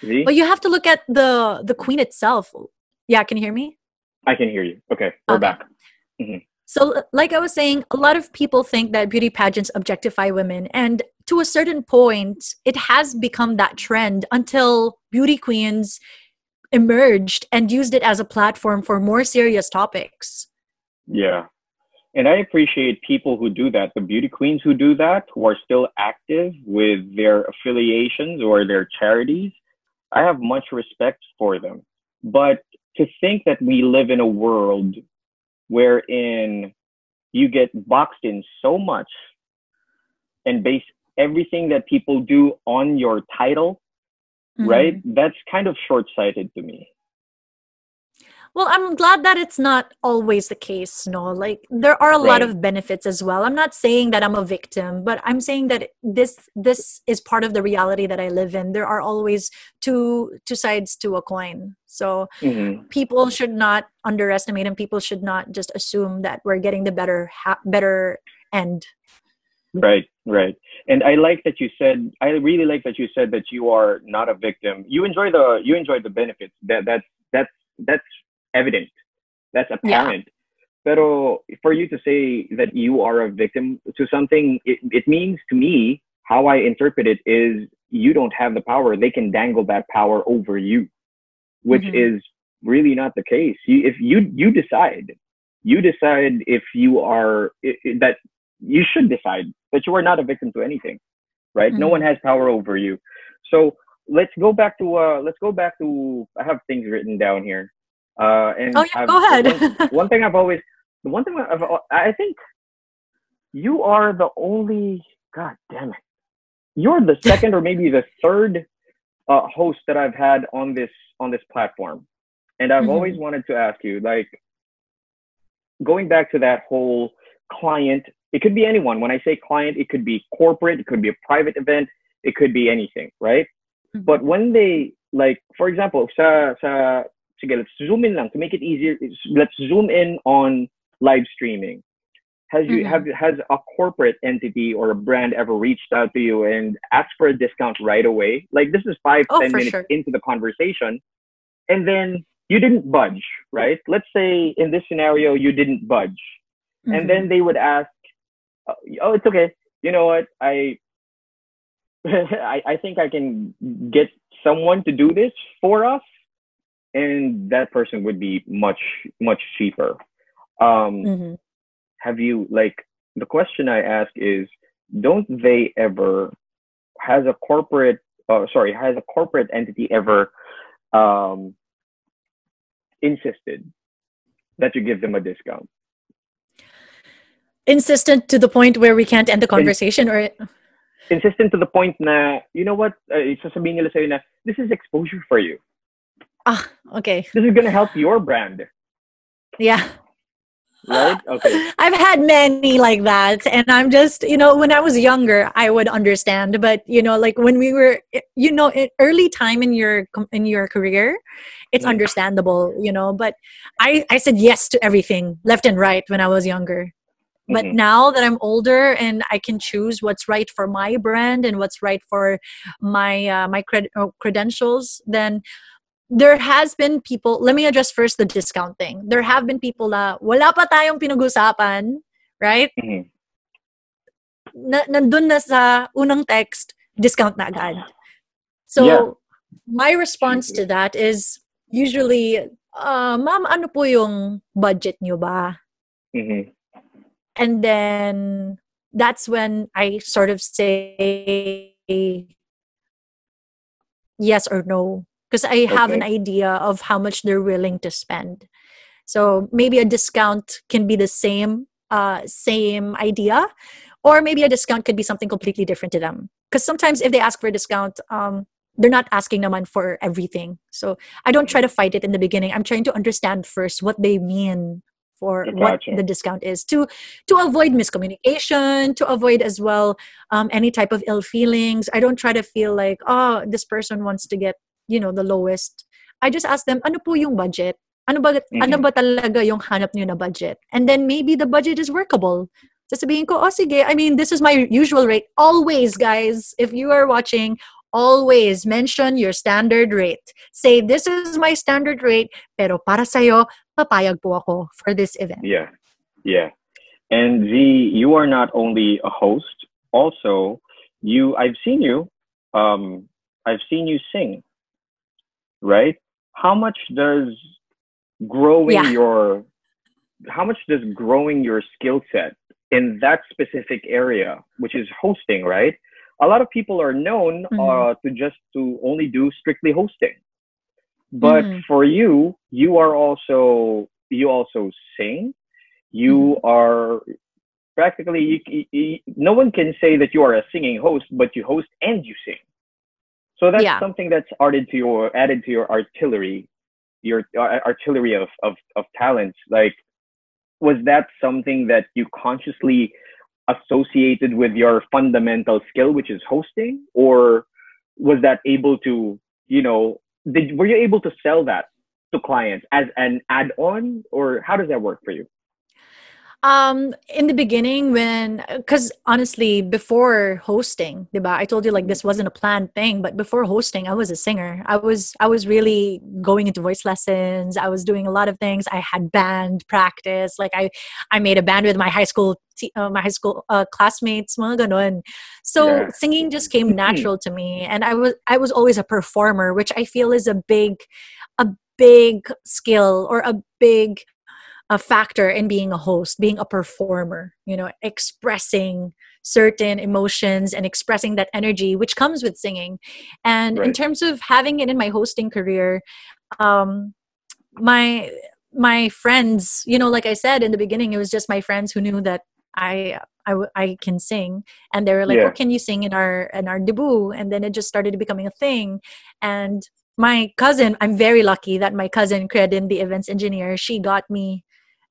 See? But you have to look at the the queen itself. Yeah, can you hear me? I can hear you. Okay, we're okay. back. Mm-hmm. So, like I was saying, a lot of people think that beauty pageants objectify women, and to a certain point, it has become that trend until beauty queens emerged and used it as a platform for more serious topics. Yeah. And I appreciate people who do that, the beauty queens who do that, who are still active with their affiliations or their charities. I have much respect for them. But to think that we live in a world wherein you get boxed in so much and base everything that people do on your title mm-hmm. right? That's kind of short sighted to me. Well, I'm glad that it's not always the case, no. Like there are a right. lot of benefits as well. I'm not saying that I'm a victim, but I'm saying that this this is part of the reality that I live in. There are always two two sides to a coin. So mm-hmm. people should not underestimate and people should not just assume that we're getting the better ha- better end Right, right. And I like that you said. I really like that you said that you are not a victim. You enjoy the you enjoy the benefits. That that's that's that's evident. That's apparent. Yeah. Pero for you to say that you are a victim to something, it, it means to me how I interpret it is you don't have the power. They can dangle that power over you, which mm-hmm. is really not the case. You, if you you decide, you decide if you are that you should decide that you are not a victim to anything, right? Mm-hmm. No one has power over you. So let's go back to uh, let's go back to I have things written down here. Uh, and oh yeah, I've, go ahead. one, one, thing I've always, the one thing I've, I think you are the only. God damn it! You're the second or maybe the third uh, host that I've had on this on this platform, and I've mm-hmm. always wanted to ask you, like, going back to that whole client it could be anyone. When I say client, it could be corporate, it could be a private event, it could be anything, right? Mm-hmm. But when they like, for example, sa sa sige, let's zoom in lang to make it easier. Let's zoom in on live streaming. Has you mm-hmm. have has a corporate entity or a brand ever reached out to you and asked for a discount right away? Like this is five oh, ten minutes sure. into the conversation, and then you didn't budge, right? Let's say in this scenario you didn't budge, mm-hmm. and then they would ask, oh, it's okay. You know what? I, I, I think I can get someone to do this for us, and that person would be much, much cheaper. Um, mm-hmm. Have you like the question I ask is, don't they ever has a corporate, uh, sorry, has a corporate entity ever um, insisted that you give them a discount? Insistent to the point where we can't end the conversation or insistent to the point na you know what uh, sasabihin nila sa'yo na this is exposure for you ah okay this is gonna help your brand yeah right? Okay. I've had many like that. And I'm just, you know, when I was younger, I would understand. But, you know, like when we were, you know, early time in your, in your career, it's understandable, you know, but I, I said yes to everything left and right when I was younger. But mm-hmm. now that I'm older and I can choose what's right for my brand and what's right for my uh, my cred- uh, credentials, then there has been people, let me address first the discount thing. There have been people na wala pa tayong pinag-usapan, right? Mm-hmm. Na, nandun na sa unang text, discount na agad. So, yeah. my response to that is usually, uh, ma'am, ano po yung budget nyo ba? Mm-hmm. And then, that's when I sort of say yes or no because I have okay. an idea of how much they're willing to spend. So maybe a discount can be the same uh, same idea, or maybe a discount could be something completely different to them. Because sometimes if they ask for a discount, um, they're not asking naman for everything. So I don't try to fight it in the beginning. I'm trying to understand first what they mean for gotcha. what the discount is to to avoid miscommunication to avoid as well um, any type of ill feelings i don't try to feel like oh this person wants to get you know, the lowest, I just ask them, ano po yung budget? Ano ba, mm-hmm. ano ba talaga yung hanap niyo na budget? And then maybe the budget is workable. Sasabihin ko, oh sige, I mean, this is my usual rate. Always, guys, if you are watching, always mention your standard rate. Say, this is my standard rate, pero para sa'yo, papayag po ako for this event. Yeah, yeah. And Z, you are not only a host, also, you, I've seen you, um, I've seen you sing right? How much does growing yeah. your how much does growing your skill set in that specific area, which is hosting, right? A lot of people are known mm-hmm. uh, to just to only do strictly hosting, but mm-hmm. for you, you are also you also sing. You mm-hmm. are practically you, you, no one can say that you are a singing host, but you host and you sing. So that's yeah. something that's added to your added to your artillery, your uh, artillery of, of of talents. Like, was that something that you consciously associated with your fundamental skill, which is hosting, or was that able to, you know, did were you able to sell that to clients as an add-on, or how does that work for you? Um, in the beginning, when because honestly, before hosting, diba, I told you like this wasn't a planned thing, but before hosting, I was a singer. I was I was really going into voice lessons. I was doing a lot of things. I had band practice. Like I, I made a band with my high school uh, my high school uh, classmates, mga ganun. So yeah. singing just came natural to me, and I was I was always a performer, which I feel is a big, a big skill or a big a factor in being a host, being a performer, you know, expressing certain emotions and expressing that energy which comes with singing. And right. in terms of having it in my hosting career, um my my friends, you know, like I said in the beginning, it was just my friends who knew that I I, I can sing and they were like, yeah. "Oh, can you sing in our in our debut?" And then it just started becoming a thing. And my cousin, I'm very lucky that my cousin Credin, the events engineer, she got me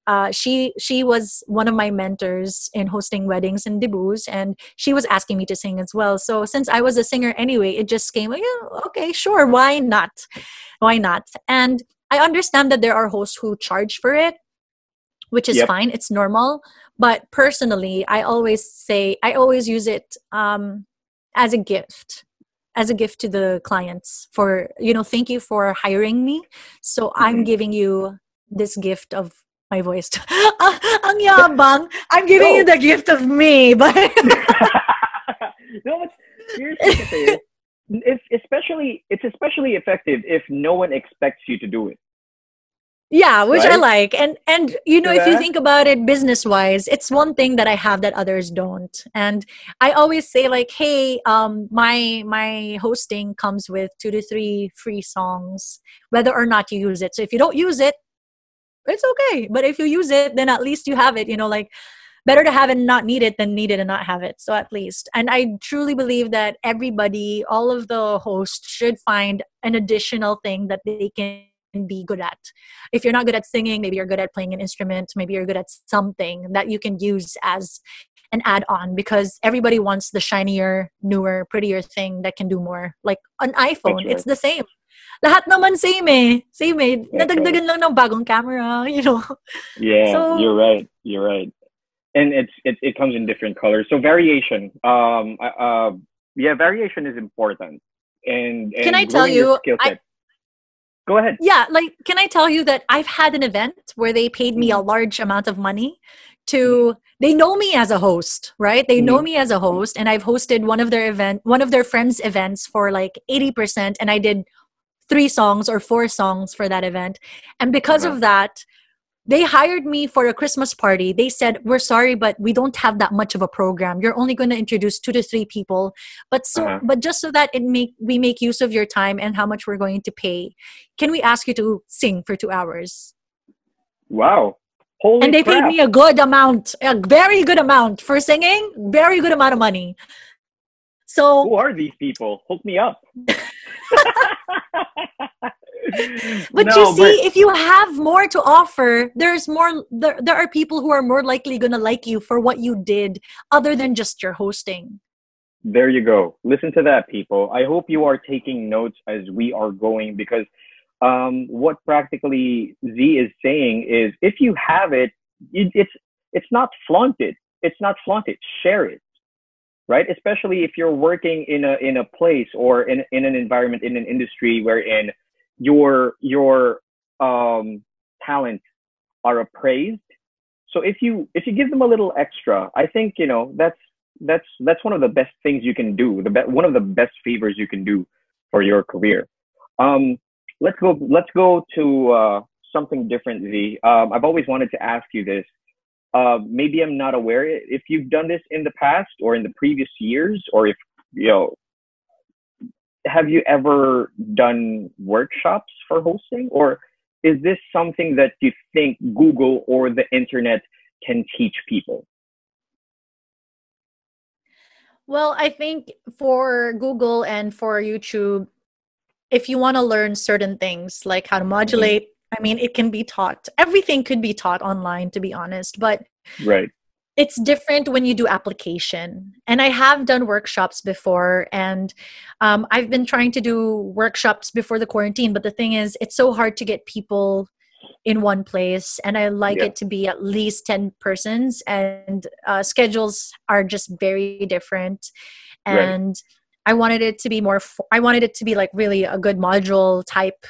uh, she she was one of my mentors in hosting weddings and debuts and she was asking me to sing as well. So since i was a singer anyway it just came like, yeah, okay sure why not? Why not? And i understand that there are hosts who charge for it which is yep. fine it's normal. But personally i always say i always use it um, as a gift as a gift to the clients for you know thank you for hiring me. So mm-hmm. i'm giving you this gift of my voice. ang yabang. I'm giving no. you the gift of me, but no, but seriously, it's especially it's especially effective if no one expects you to do it. Yeah, which right? I like. And and you know, yeah. if you think about it business wise, it's one thing that I have that others don't. And I always say like, hey, um my my hosting comes with 2 to 3 free songs whether or not you use it. So if you don't use it, it's okay. But if you use it, then at least you have it. You know, like better to have and not need it than need it and not have it. So at least. And I truly believe that everybody, all of the hosts should find an additional thing that they can be good at. If you're not good at singing, maybe you're good at playing an instrument, maybe you're good at something that you can use as an add on because everybody wants the shinier, newer, prettier thing that can do more. Like an iPhone, it's the same. Lahat naman same eh. Same eh. Nadagdagan lang ng bagong camera, you know. Yeah, so, you're right. You're right. And it's it, it comes in different colors. So variation. Um uh, yeah, variation is important. And, and can I tell you I, Go ahead. Yeah, like can I tell you that I've had an event where they paid me a mm-hmm. large amount of money to mm-hmm. they know me as a host, right? They know mm-hmm. me as a host and I've hosted one of their event one of their friends events for like 80% and I did 3 songs or 4 songs for that event. And because of that, they hired me for a Christmas party. They said, "We're sorry, but we don't have that much of a program. You're only going to introduce two to three people, but so, uh-huh. but just so that it make we make use of your time and how much we're going to pay, can we ask you to sing for two hours?" Wow! Holy and they crap. paid me a good amount, a very good amount for singing. Very good amount of money. So who are these people? Hook me up. but no, you see but, if you have more to offer there's more there, there are people who are more likely gonna like you for what you did other than just your hosting. There you go. Listen to that people. I hope you are taking notes as we are going because um, what practically z is saying is if you have it, it it's it's not flaunted. It's not flaunted. Share it right especially if you're working in a in a place or in, in an environment in an industry wherein your your um, talent are appraised. So if you if you give them a little extra, I think you know that's that's that's one of the best things you can do. The be- one of the best favors you can do for your career. Um, let's go. Let's go to uh, something different. Um, I've always wanted to ask you this. Uh, maybe I'm not aware if you've done this in the past or in the previous years, or if you know have you ever done workshops for hosting or is this something that you think google or the internet can teach people well i think for google and for youtube if you want to learn certain things like how to modulate mm-hmm. I mean it can be taught everything could be taught online to be honest but right it's different when you do application and i have done workshops before and um, i've been trying to do workshops before the quarantine but the thing is it's so hard to get people in one place and i like yeah. it to be at least 10 persons and uh, schedules are just very different and right. i wanted it to be more i wanted it to be like really a good module type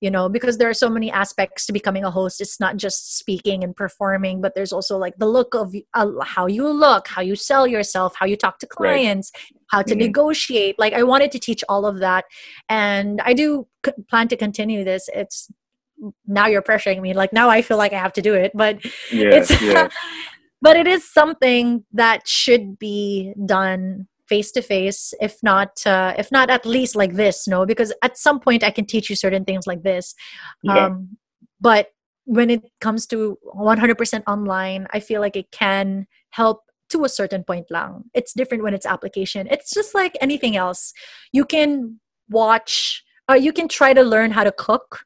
you know because there are so many aspects to becoming a host it's not just speaking and performing but there's also like the look of uh, how you look how you sell yourself how you talk to clients right. how to mm-hmm. negotiate like i wanted to teach all of that and i do c- plan to continue this it's now you're pressuring me like now i feel like i have to do it but it's yeah. but it is something that should be done face to face if not uh, if not at least like this no? Because at some point i can teach you certain things like this. Yeah. um, but when it comes to 100% online i feel like it can help to a certain point lang. It's different when it's application. It's just like anything else. You can watch uh, you can try to learn how to cook.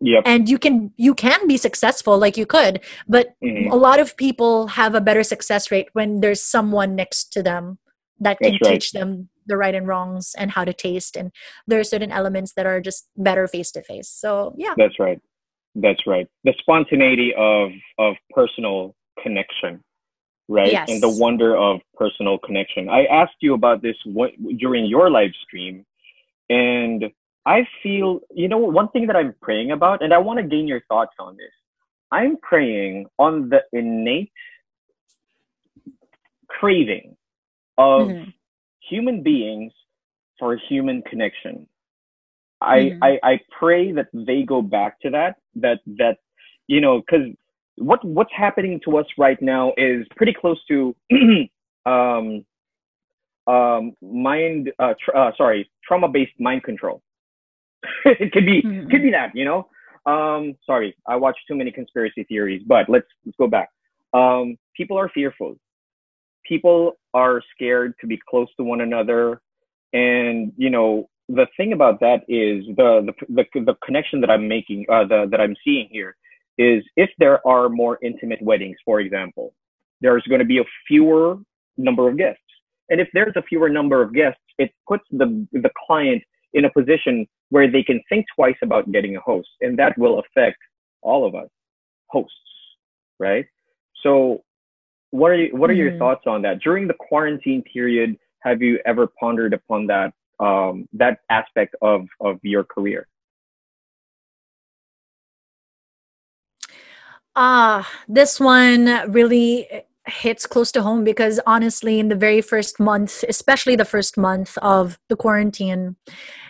Yep. and you can you can be successful like you could but mm-hmm. a lot of people have a better success rate when there's someone next to them that can right. teach them the right and wrongs and how to taste. And there are certain elements that are just better face to face so yeah. That's right. That's right. The spontaneity of of personal connection right? Yes. and the wonder of personal connection. I asked you about this during your live stream and i feel you know one thing that i'm praying about and i want to gain your thoughts on this. I'm praying on the innate craving of mm-hmm. human beings for human connection. I, mm-hmm. I I pray that they go back to that that that you know because what what's happening to us right now is pretty close to um um mind uh, uh sorry trauma based mind control it could be mm-hmm. could be that you know um sorry I watched too many conspiracy theories but let's let's go back um people are fearful people are scared to be close to one another and you know the thing about that is the the the, the connection that I'm making, uh, the that I'm seeing here, is if there are more intimate weddings, for example, there's going to be a fewer number of guests, and if there's a fewer number of guests, it puts the the client in a position where they can think twice about getting a host, and that will affect all of us, hosts, right? So, what are you, what are mm-hmm. your thoughts on that during the quarantine period? Have you ever pondered upon that um, that aspect of of your career? Ah, uh, this one really hits close to home because honestly, in the very first month, especially the first month of the quarantine,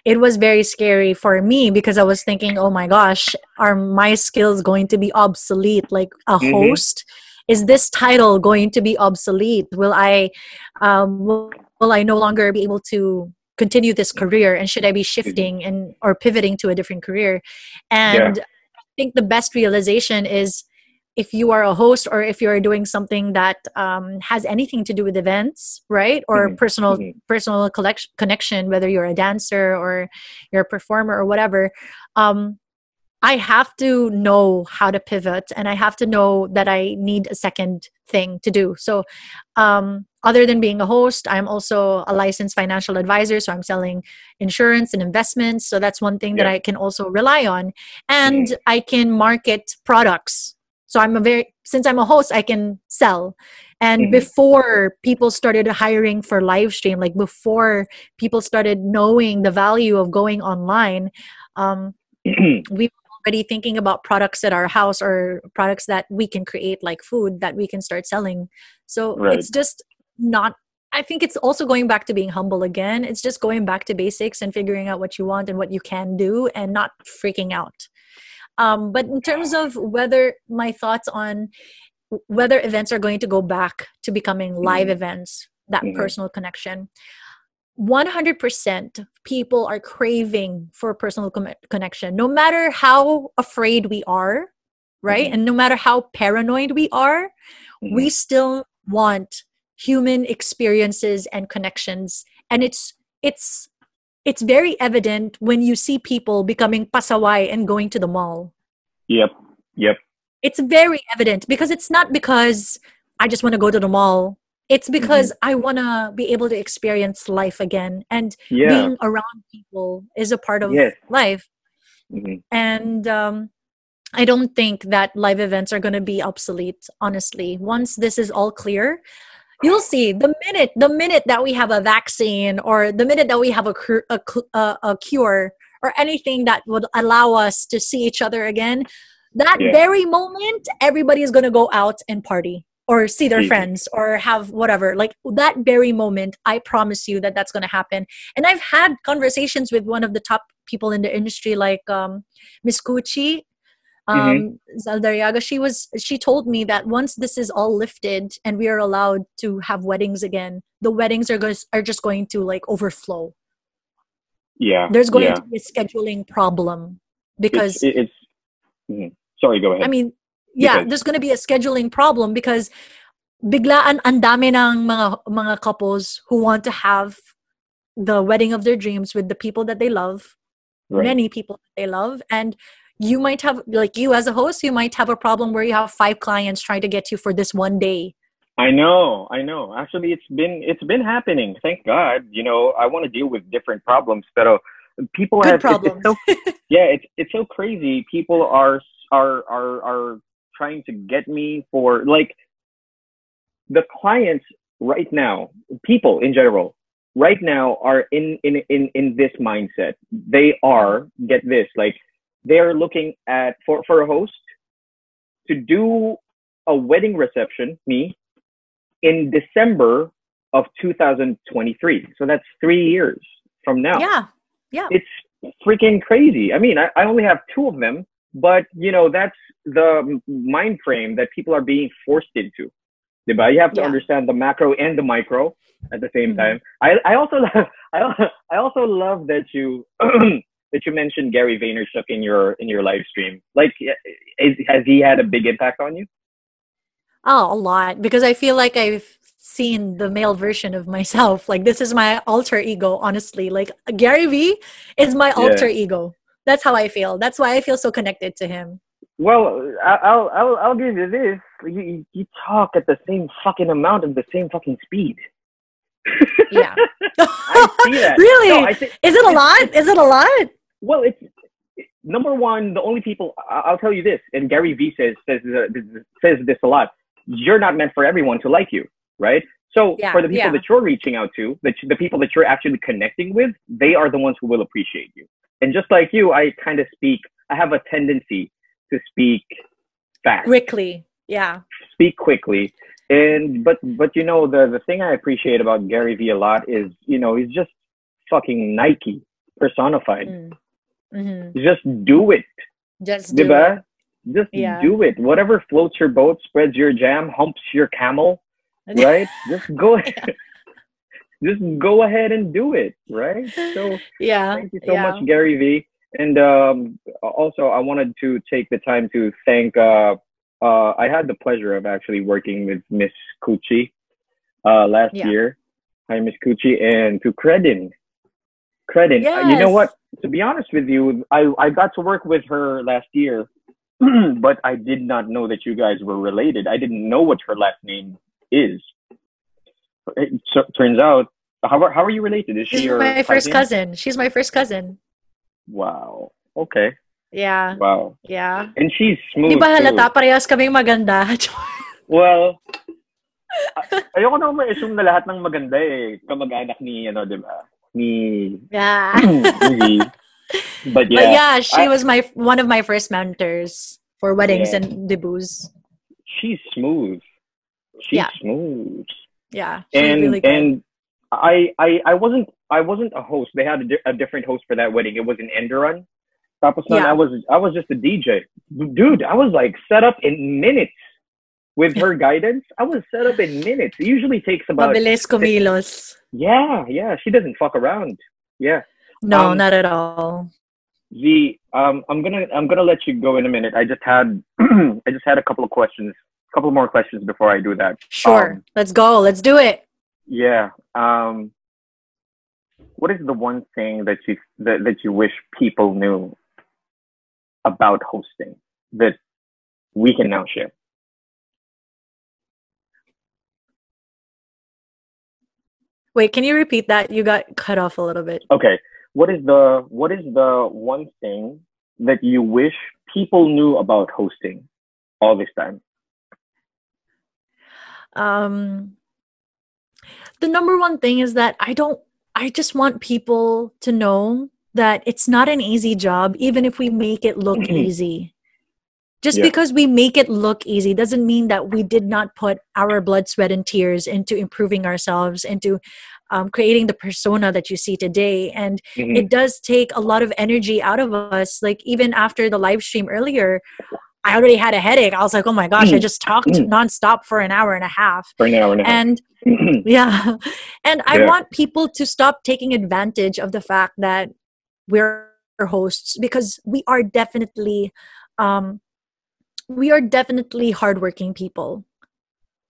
it was very scary for me because I was thinking, oh my gosh, are my skills going to be obsolete? Like a mm-hmm. host, is this title going to be obsolete? Will I, um, will, will I no longer be able to continue this career and should i be shifting and or pivoting to a different career and yeah. i think the best realization is if you are a host or if you're doing something that um, has anything to do with events right or mm-hmm. personal mm-hmm. personal collection, connection whether you're a dancer or you're a performer or whatever um, i have to know how to pivot and i have to know that i need a second thing to do so um, other than being a host, I'm also a licensed financial advisor. So I'm selling insurance and investments. So that's one thing yeah. that I can also rely on. And mm-hmm. I can market products. So I'm a very, since I'm a host, I can sell. And mm-hmm. before people started hiring for live stream, like before people started knowing the value of going online, um, we already thinking about products at our house or products that we can create like food that we can start selling so right. it's just not I think it's also going back to being humble again. It's just going back to basics and figuring out what you want and what you can do and not freaking out. Um, but in terms of whether my thoughts on whether events are going to go back to becoming live mm-hmm. events, that mm-hmm. personal connection, 100% people are craving for personal com- connection, no matter how afraid we are, right? Mm-hmm. And no matter how paranoid we are, we mm-hmm. still want human experiences and connections and it's it's it's very evident when you see people becoming pasaway and going to the mall yep yep it's very evident because it's not because i just want to go to the mall it's because mm-hmm. i want to be able to experience life again and yeah. being around people is a part of yes. life mm-hmm. and um, i don't think that live events are going to be obsolete honestly once this is all clear you'll see the minute the minute that we have a vaccine or the minute that we have a, a, a, a cure or anything that would allow us to see each other again that yeah. very moment everybody is going to go out and party or see their mm-hmm. friends or have whatever like that very moment i promise you that that's going to happen and i've had conversations with one of the top people in the industry like um, miss Gucci mm-hmm. um, Zaldariaga, she was she told me that once this is all lifted and we are allowed to have weddings again, the weddings are going are just going to like overflow. Yeah, there's going yeah. to be a scheduling problem because it's. it's mm-hmm. Sorry, go ahead. I mean, yeah, because. there's going to be a scheduling problem because biglaan ang dami ng mga mga couples who want to have the wedding of their dreams with the people that they love, right. many people that they love, and you might have like you as a host you might have a problem where you have five clients trying to get you for this one day i know i know actually it's been it's been happening thank god you know i want to deal with different problems but people Good have problems. It's, it's so, yeah it's it's so crazy people are are are are trying to get me for like the clients right now people in general right now are in in in in this mindset they are get this like they're looking at for, for a host to do a wedding reception, me, in December of 2023. So that's three years from now. Yeah. Yeah. It's freaking crazy. I mean, I, I only have two of them, but you know, that's the mind frame that people are being forced into. But you have to yeah. understand the macro and the micro at the same mm-hmm. time. I, I also I, I also love that you that you mentioned Gary Vaynerchuk in your in your live stream. Like, is, has he had a big impact on you? Oh, a lot because I feel like I've seen the male version of myself. Like this is my alter ego, honestly. Like Gary Vee is my alter yeah. ego. That's how I feel. That's why I feel so connected to him. Well, I'll I'll I'll give you this. You you talk at the same fucking amount of the same fucking speed. yeah, I see that. Really? No, Is it a lot? Is it a lot? Well, it's number one. The only people I'll tell you this, and Gary Vee says says uh, says this a lot. You're not meant for everyone to like you, right? So yeah, for the people yeah. that you're reaching out to, the, the people that you're actually connecting with, they are the ones who will appreciate you. And just like you, I kind of speak. I have a tendency to speak fast. Quickly, yeah. Speak quickly. And but but you know the the thing I appreciate about Gary Vee a lot is you know he's just fucking Nike personified. Mm. Mm-hmm. Just do it. Just do it. Just yeah. do it. Whatever floats your boat, spreads your jam, humps your camel, right? just go ahead. Just go ahead and do it, right? So yeah. Thank you so yeah. much, Gary Vee. And um, also, I wanted to take the time to thank. Uh, uh, I had the pleasure of actually working with Miss Cucci uh, last yeah. year. Hi, Miss Cucci, and to Credin. Credin, yes. Uh, you know what? To be honest with you, I, I got to work with her last year, but I did not know that you guys were related. I didn't know what her last name is. It so, turns out, how are, how are you related? Is She's she your my first cousin? She's my first cousin. Wow. Okay. Yeah. Wow. Yeah. And she's smooth. Di ba halata parehas kaming maganda? well, ayoko naman ma-assume na lahat ng maganda eh. Kamag-anak ni, ano, di ba? Ni... Yeah. but yeah. But yeah, she I, was my one of my first mentors for weddings yeah. and debuts. She's smooth. She's yeah. smooth. Yeah. and really and I, I I wasn't I wasn't a host. They had a, di- a different host for that wedding. It was an. Tapos yeah. I was I was just a DJ. Dude, I was like set up in minutes with her guidance. I was set up in minutes. It usually takes about Mabilis kumilos. Yeah, yeah. She doesn't fuck around. Yeah. No, um, not at all. The um I'm gonna I'm gonna let you go in a minute. I just had I just had a couple of questions, couple more questions before I do that. Sure. Um, Let's go. Let's do it. Yeah. Um what is the one thing that you that, that you wish people knew about hosting that we can now share? Wait, can you repeat that? You got cut off a little bit. Okay. What is the what is the one thing that you wish people knew about hosting all this time? Um the number one thing is that I don't I just want people to know that it's not an easy job, even if we make it look mm-hmm. easy. Just yeah. because we make it look easy doesn't mean that we did not put our blood, sweat, and tears into improving ourselves, into um, creating the persona that you see today. And mm-hmm. it does take a lot of energy out of us. Like, even after the live stream earlier, I already had a headache. I was like, oh my gosh, I mm. just talked mm. nonstop for an hour and a half. For an hour and a half. And yeah. And I yeah. want people to stop taking advantage of the fact that we're hosts because we are definitely um we are definitely hardworking people.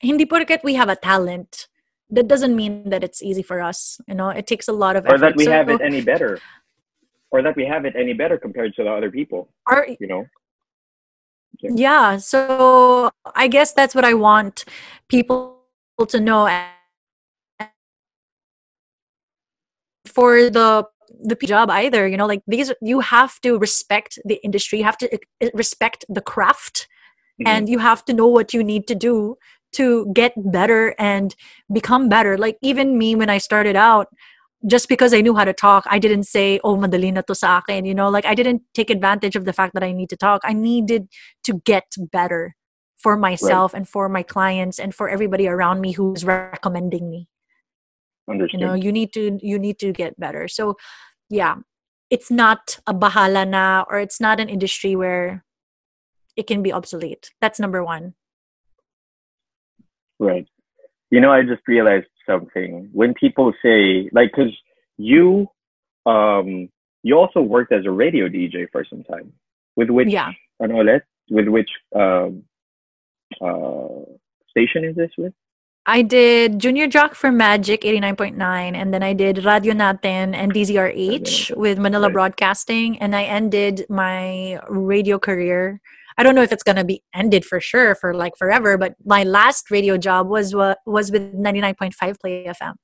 Hindi porket we have a talent, that doesn't mean that it's easy for us. You know, it takes a lot of or effort. that we so, have it any better, or that we have it any better compared to the other people. Are, you know? Yeah. yeah. So I guess that's what I want people to know. For the the job either you know like these you have to respect the industry you have to eh, respect the craft mm-hmm. and you have to know what you need to do to get better and become better like even me when i started out just because I knew how to talk, I didn't say, oh, madalina to sa akin. You know, like I didn't take advantage of the fact that I need to talk. I needed to get better for myself right. and for my clients and for everybody around me who's recommending me. Understood. You know, you need to you need to get better. So, yeah, it's not a bahala na or it's not an industry where it can be obsolete. That's number one. Right. You know, I just realized something when people say like, because you, um, you also worked as a radio DJ for some time, with which yeah. ano ulit, with which um, uh, station is this with? I did Junior Jock for Magic 89.9 and then I did Radio Natin and DZRH with Manila right. Broadcasting and I ended my radio career. I don't know if it's going to be ended for sure for like forever, but my last radio job was was with 99.5 Play FM.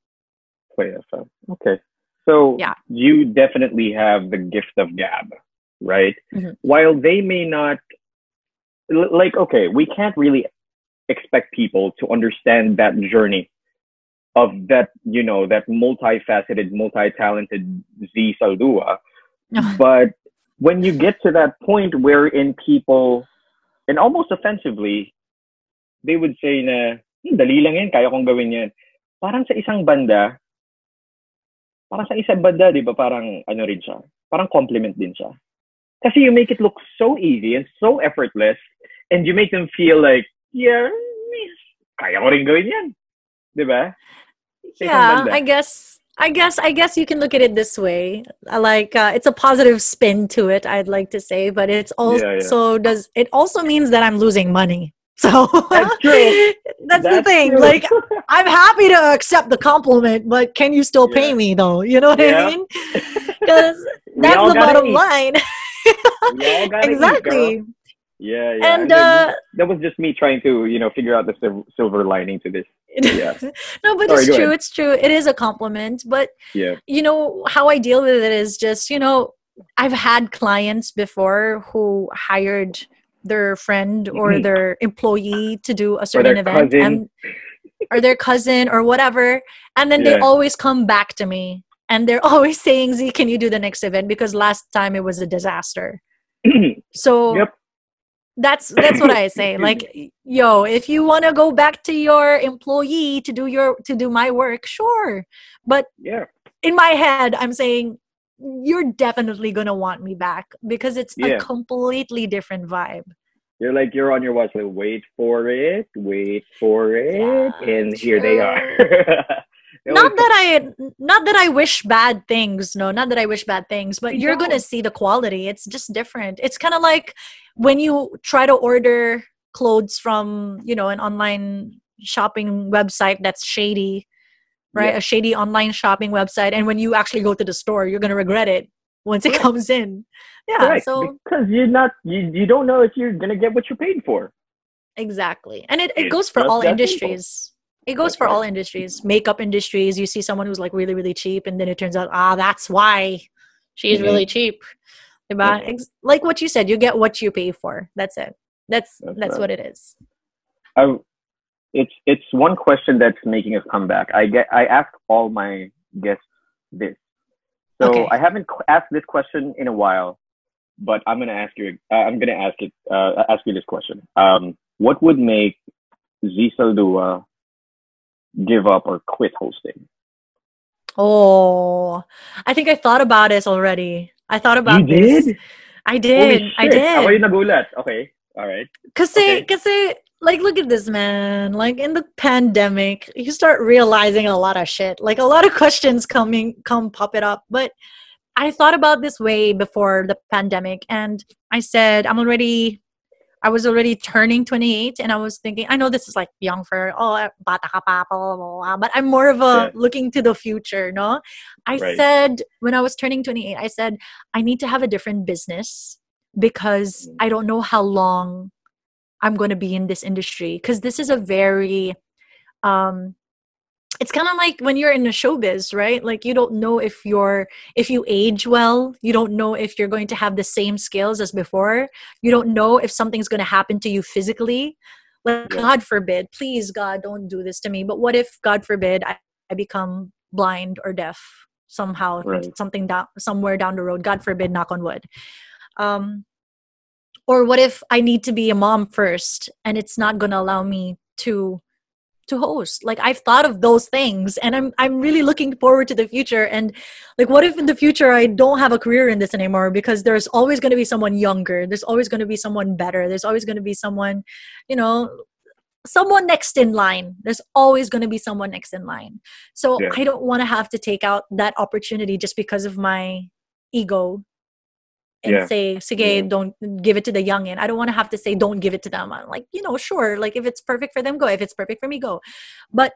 Play FM. Okay. So yeah. you definitely have the gift of gab, right? Mm-hmm. While they may not like okay, we can't really expect people to understand that journey of that, you know, that multifaceted, multi-talented Z Saldua. but when you get to that point wherein people, and almost offensively, they would say na, hmm, dali lang yan, kaya kong gawin yan. Parang sa isang banda, parang sa isang banda, di ba, parang ano rin siya, parang compliment din siya. Kasi you make it look so easy and so effortless, and you make them feel like, yeah, kaya ko rin gawin yan. Di ba? Yeah, I guess I guess I guess you can look at it this way. Like uh, it's a positive spin to it. I'd like to say, but it's also yeah, yeah. does it also means that I'm losing money. So that's true. that's, that's, the thing. True. Like I'm happy to accept the compliment, but can you still pay me though? You know what I mean? Because that's the bottom eat. line. exactly. Eat, yeah, yeah. And, uh, that was just me trying to, you know, figure out the silver lining to this. Yeah. no, but Sorry, it's true. Ahead. It's true. It is a compliment. But, yeah. you know, how I deal with it is just, you know, I've had clients before who hired their friend or mm-hmm. their employee to do a certain event cousin. and or their cousin or whatever and then yeah. they always come back to me and they're always saying z can you do the next event because last time it was a disaster so yep that's that's what i say like yo if you want to go back to your employee to do your to do my work sure. But yeah. in my head i'm saying you're definitely going to want me back because it's yeah. a completely different vibe. You're like you're on your watch like wait for it wait for it yeah, and here they are not that I not that I wish bad things. No, not that I wish bad things, but you're gonna see the quality. It's just different. It's kind of like when you try to order clothes from you know an online shopping website that's shady, right? Yeah. A shady online shopping website, and when you actually go to the store, you're gonna regret it once it comes in. Yeah, Correct. so because you're not you you don't know if you're gonna get what you're paid for. Exactly, and it, it goes for all industries. It goes for all industries makeup industries. You see someone who's like really really cheap and then it turns out ah that's why she's mm-hmm. really cheap. Mm-hmm. like what you said you get what you pay for. That's it. That's that's, that's right. what it is. I, it's it's one question that's making us come back. I get i ask all my guests this. So okay. i haven't asked this question in a while but i'm going to ask you uh, i'm to ask it uh, ask you this question. Um, what would make Z Saldua give up or quit hosting? Oh, I think I thought about this already. I thought about you this. did? I did. I did. Ako yung nagulat. Okay. All right. Cause Kasi, okay. kasi, like, look at this, man. Like, in the pandemic, you start realizing a lot of shit. Like, a lot of questions coming, come pop it up. But I thought about this way before the pandemic. And I said, I'm already I was already turning 28 and I was thinking, I know this is like young for, oh, bata ka pa, blah, blah, blah, but I'm more of a yeah. looking to the future, no? I right. said, when I was turning 28, I said, I need to have a different business because mm. I don't know how long I'm going to be in this industry because this is a very um, it's kind of like when you're in a showbiz right? Like you don't know if you're if you age well you don't know if you're going to have the same skills as before. You don't know if something's going to happen to you physically. Like yeah. god forbid please god don't do this to me. But what if god forbid i, I become blind or deaf somehow right. something down somewhere down the road? God forbid knock on wood. Um or what if i need to be a mom first and it's not going to allow me to to host. Like i've thought of those things and i'm i'm really looking forward to the future and like what if in the future i don't have a career in this anymore because there's always going to be someone younger there's always going to be someone better there's always going to be someone you know someone next in line. There's always going to be someone next in line. So yeah. i don't want to have to take out that opportunity just because of my ego and yeah. say, sige, yeah. don't give it to the youngin. I don't want to have to say, don't give it to them. I'm like, you know, sure. Like if it's perfect for them, go. If it's perfect for me, go. But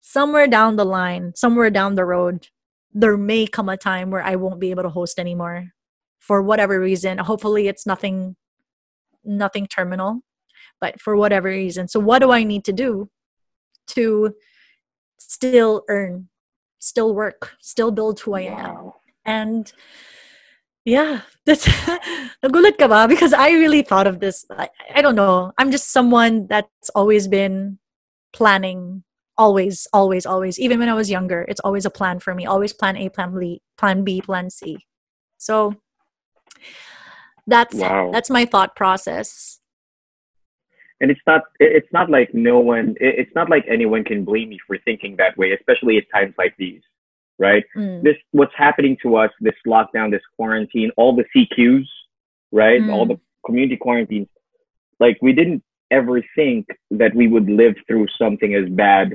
somewhere down the line, somewhere down the road, there may come a time where I won't be able to host anymore for whatever reason. Hopefully it's nothing nothing terminal, but for whatever reason. So what do I need to do to still earn, still work, still build who I am? And yeah, that's nagulat ka ba? Because I really thought of this. I, I don't know. I'm just someone that's always been planning always always always even when i was younger it's always a plan for me always plan a plan b plan b plan c so that's wow. that's my thought process and it's not it's not like no one it's not like anyone can blame me for thinking that way especially at times like these right mm. this what's happening to us this lockdown this quarantine all the cqs right mm. all the community quarantines like we didn't ever think that we would live through something as bad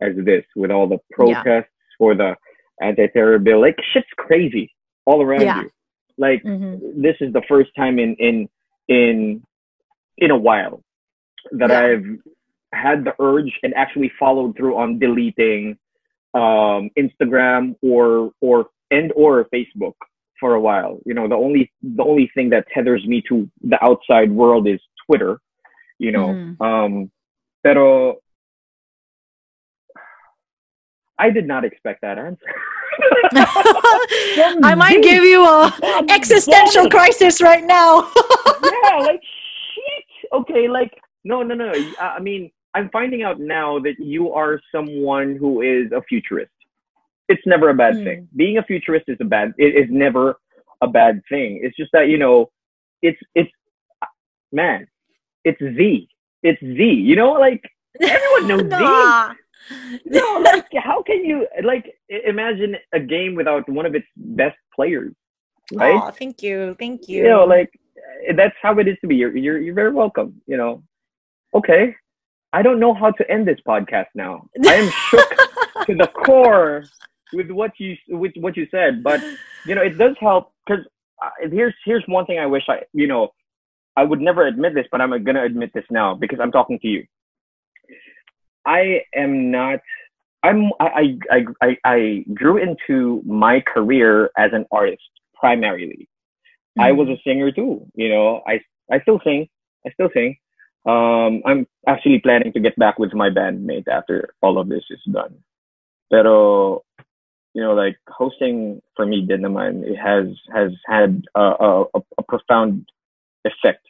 as this with all the protests yeah. for the anti-terror bill. Like shit's crazy all around yeah. you. Like mm-hmm. this is the first time in in in in a while that yeah. I've had the urge and actually followed through on deleting um, Instagram or or and or Facebook for a while. You know, the only the only thing that tethers me to the outside world is Twitter. You know, mm. um, pero I did not expect that answer. I might give you a existential crisis right now. yeah, like shit. Okay, like no, no, no. I mean, I'm finding out now that you are someone who is a futurist. It's never a bad mm. thing. Being a futurist is a bad. It is never a bad thing. It's just that you know, it's it's man, it's Z. It's Z. You know, like everyone knows nah. Z no, like how can you like imagine a game without one of its best players? Right? Oh, thank you, thank you. You know, like that's how it is to be. You're you're you're very welcome. You know. Okay, I don't know how to end this podcast now. I am shook to the core with what you with what you said, but you know it does help because uh, here's here's one thing I wish I you know I would never admit this, but I'm gonna admit this now because I'm talking to you. I am not. I'm. I, I I I grew into my career as an artist primarily. Mm-hmm. I was a singer too. You know, I I still sing. I still sing. Um, I'm actually planning to get back with my bandmate after all of this is done. Pero, you know, like hosting for me, din naman, it has has had a, a, a profound effect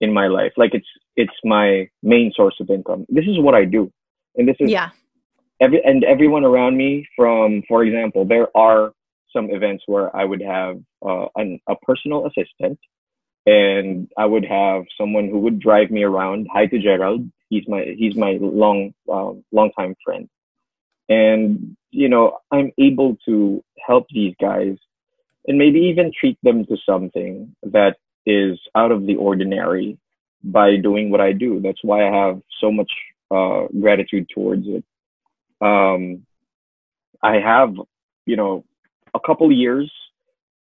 in my life. Like it's it's my main source of income. This is what I do and this is yeah every and everyone around me from for example there are some events where i would have uh, an, a personal assistant and i would have someone who would drive me around. Hi to gerald. He's my he's my long uh, long time friend. And you know i'm able to help these guys and maybe even treat them to something that is out of the ordinary by doing what i do. That's why i have so much uh, gratitude towards it. Um, I have, you know, a couple years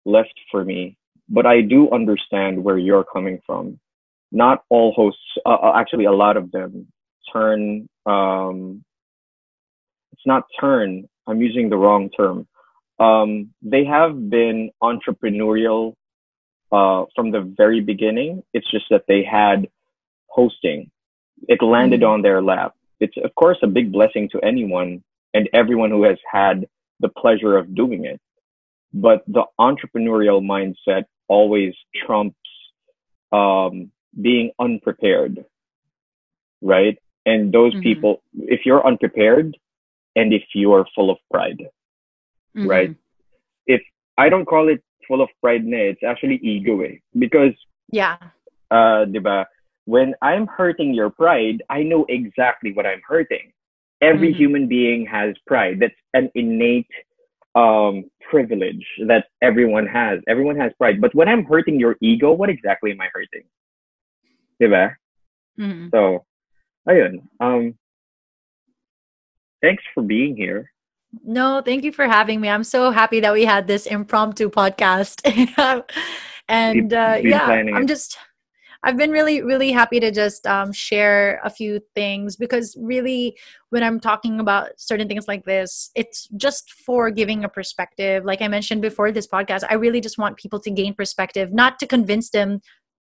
left for me, but I do understand where you're coming from. Not all hosts, uh, uh actually, a lot of them turn. Um, it's not turn. I'm using the wrong term. Um, they have been entrepreneurial uh, from the very beginning. It's just that they had hosting it landed mm-hmm. on their lap. It's of course a big blessing to anyone and everyone who has had the pleasure of doing it. But the entrepreneurial mindset always trumps um, being unprepared, right? And those mm-hmm. people, if you're unprepared and if you are full of pride, mm-hmm. right? If I don't call it full of pride, it's actually ego, eh? because yeah, uh, diba? when I'm hurting your pride, I know exactly what I'm hurting. Every mm-hmm. human being has pride. That's an innate um, privilege that everyone has. Everyone has pride. But when I'm hurting your ego, what exactly am I hurting? Diba? Mm-hmm. So, ayun. Um, thanks for being here. No, thank you for having me. I'm so happy that we had this impromptu podcast. and uh, yeah i'm just I've been really, really happy to just um, share a few things because really, when I'm talking about certain things like this, it's just for giving a perspective. Like I mentioned before this podcast, I really just want people to gain perspective, not to convince them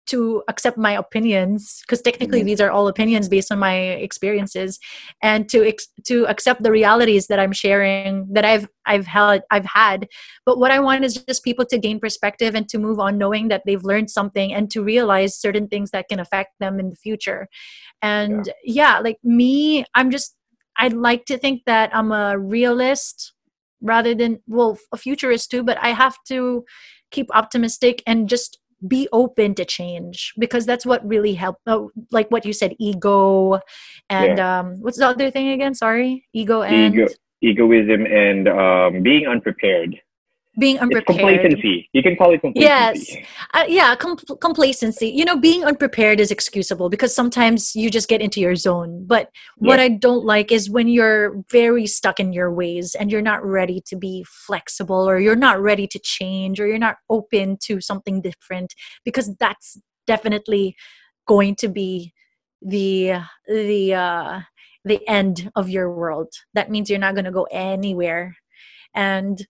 to accept my opinions because technically mm-hmm. these are all opinions based on my experiences and to ex- to accept the realities that I'm sharing that I've I've held I've had. But what I want is just people to gain perspective and to move on knowing that they've learned something and to realize certain things that can affect them in the future. And yeah, yeah like me I'm just I'd like to think that I'm a realist rather than well a futurist too but I have to keep optimistic and just be open to change because that's what really helped oh, like what you said ego and yeah. um what's the other thing again? Sorry. Ego and ego, egoism and um being unprepared being unprepared. It's complacency. You can call it complacency. Yes. Uh, yeah, com- complacency. You know, being unprepared is excusable because sometimes you just get into your zone. But what yeah. I don't like is when you're very stuck in your ways and you're not ready to be flexible or you're not ready to change or you're not open to something different because that's definitely going to be the the uh the end of your world. That means you're not going to go anywhere. And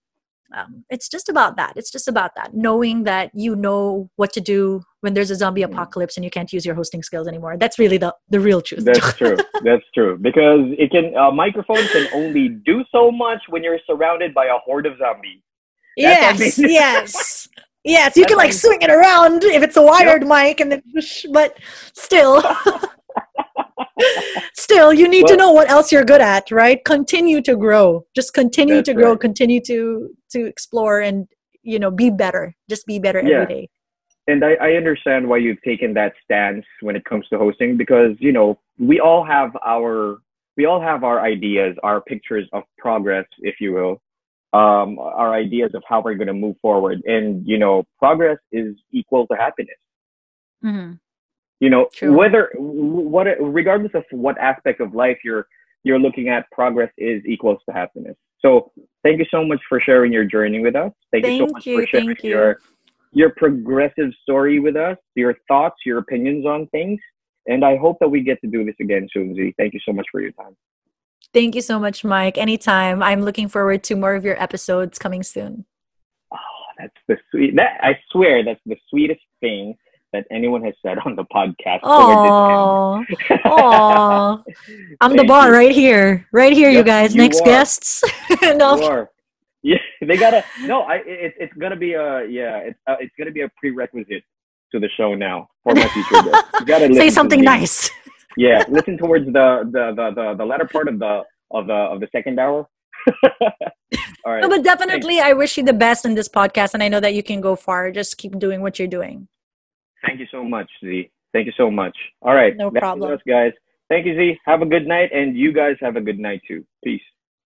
um, it's just about that. It's just about that. Knowing that you know what to do when there's a zombie mm. apocalypse and you can't use your hosting skills anymore. That's really the the real truth. That's true. That's true. Because it can a microphone can only do so much when you're surrounded by a horde of zombies. That's yes yes. Yes you that's can like swing it around if it's a wired yep. mic and then but still still you need well, to know what else you're good at right? Continue to grow. Just continue to grow right. continue to to explore and you know be better. Just be better yeah. every day. And I, I understand why you've taken that stance when it comes to hosting because you know we all have our we all have our ideas our pictures of progress if you will um, our ideas of how we're going to move forward. And you know progress is equal to happiness. Mm-hmm you know True. whether what regardless of what aspect of life you're you're looking at progress is equals to happiness. So thank you so much for sharing your journey with us. Thank, thank you so much you, for sharing your your progressive story with us your thoughts your opinions on things. And i hope that we get to do this again soon z. Thank you so much for your time. Thank you so much mike. Anytime. I'm looking forward to more of your episodes coming soon. Oh that's the sweet that i swear that's the sweetest thing that anyone has said on the podcast. Oh, oh! I'm the bar right here, right here, you guys. You Next are. guests. no. Yeah, they gotta. No, I. It, it's gonna be a. Yeah, it's uh, it's gonna be a prerequisite to the show now for my future. You gotta say something nice. yeah, listen towards the, the the the the latter part of the of the of the second hour. All right. No, but definitely, Thanks. I wish you the best in this podcast, and I know that you can go far. Just keep doing what you're doing. Thank you so much, Z. Thank you so much. All right. No problem. Us, guys. Thank you, Z. Have a good night, and you guys have a good night too. Peace.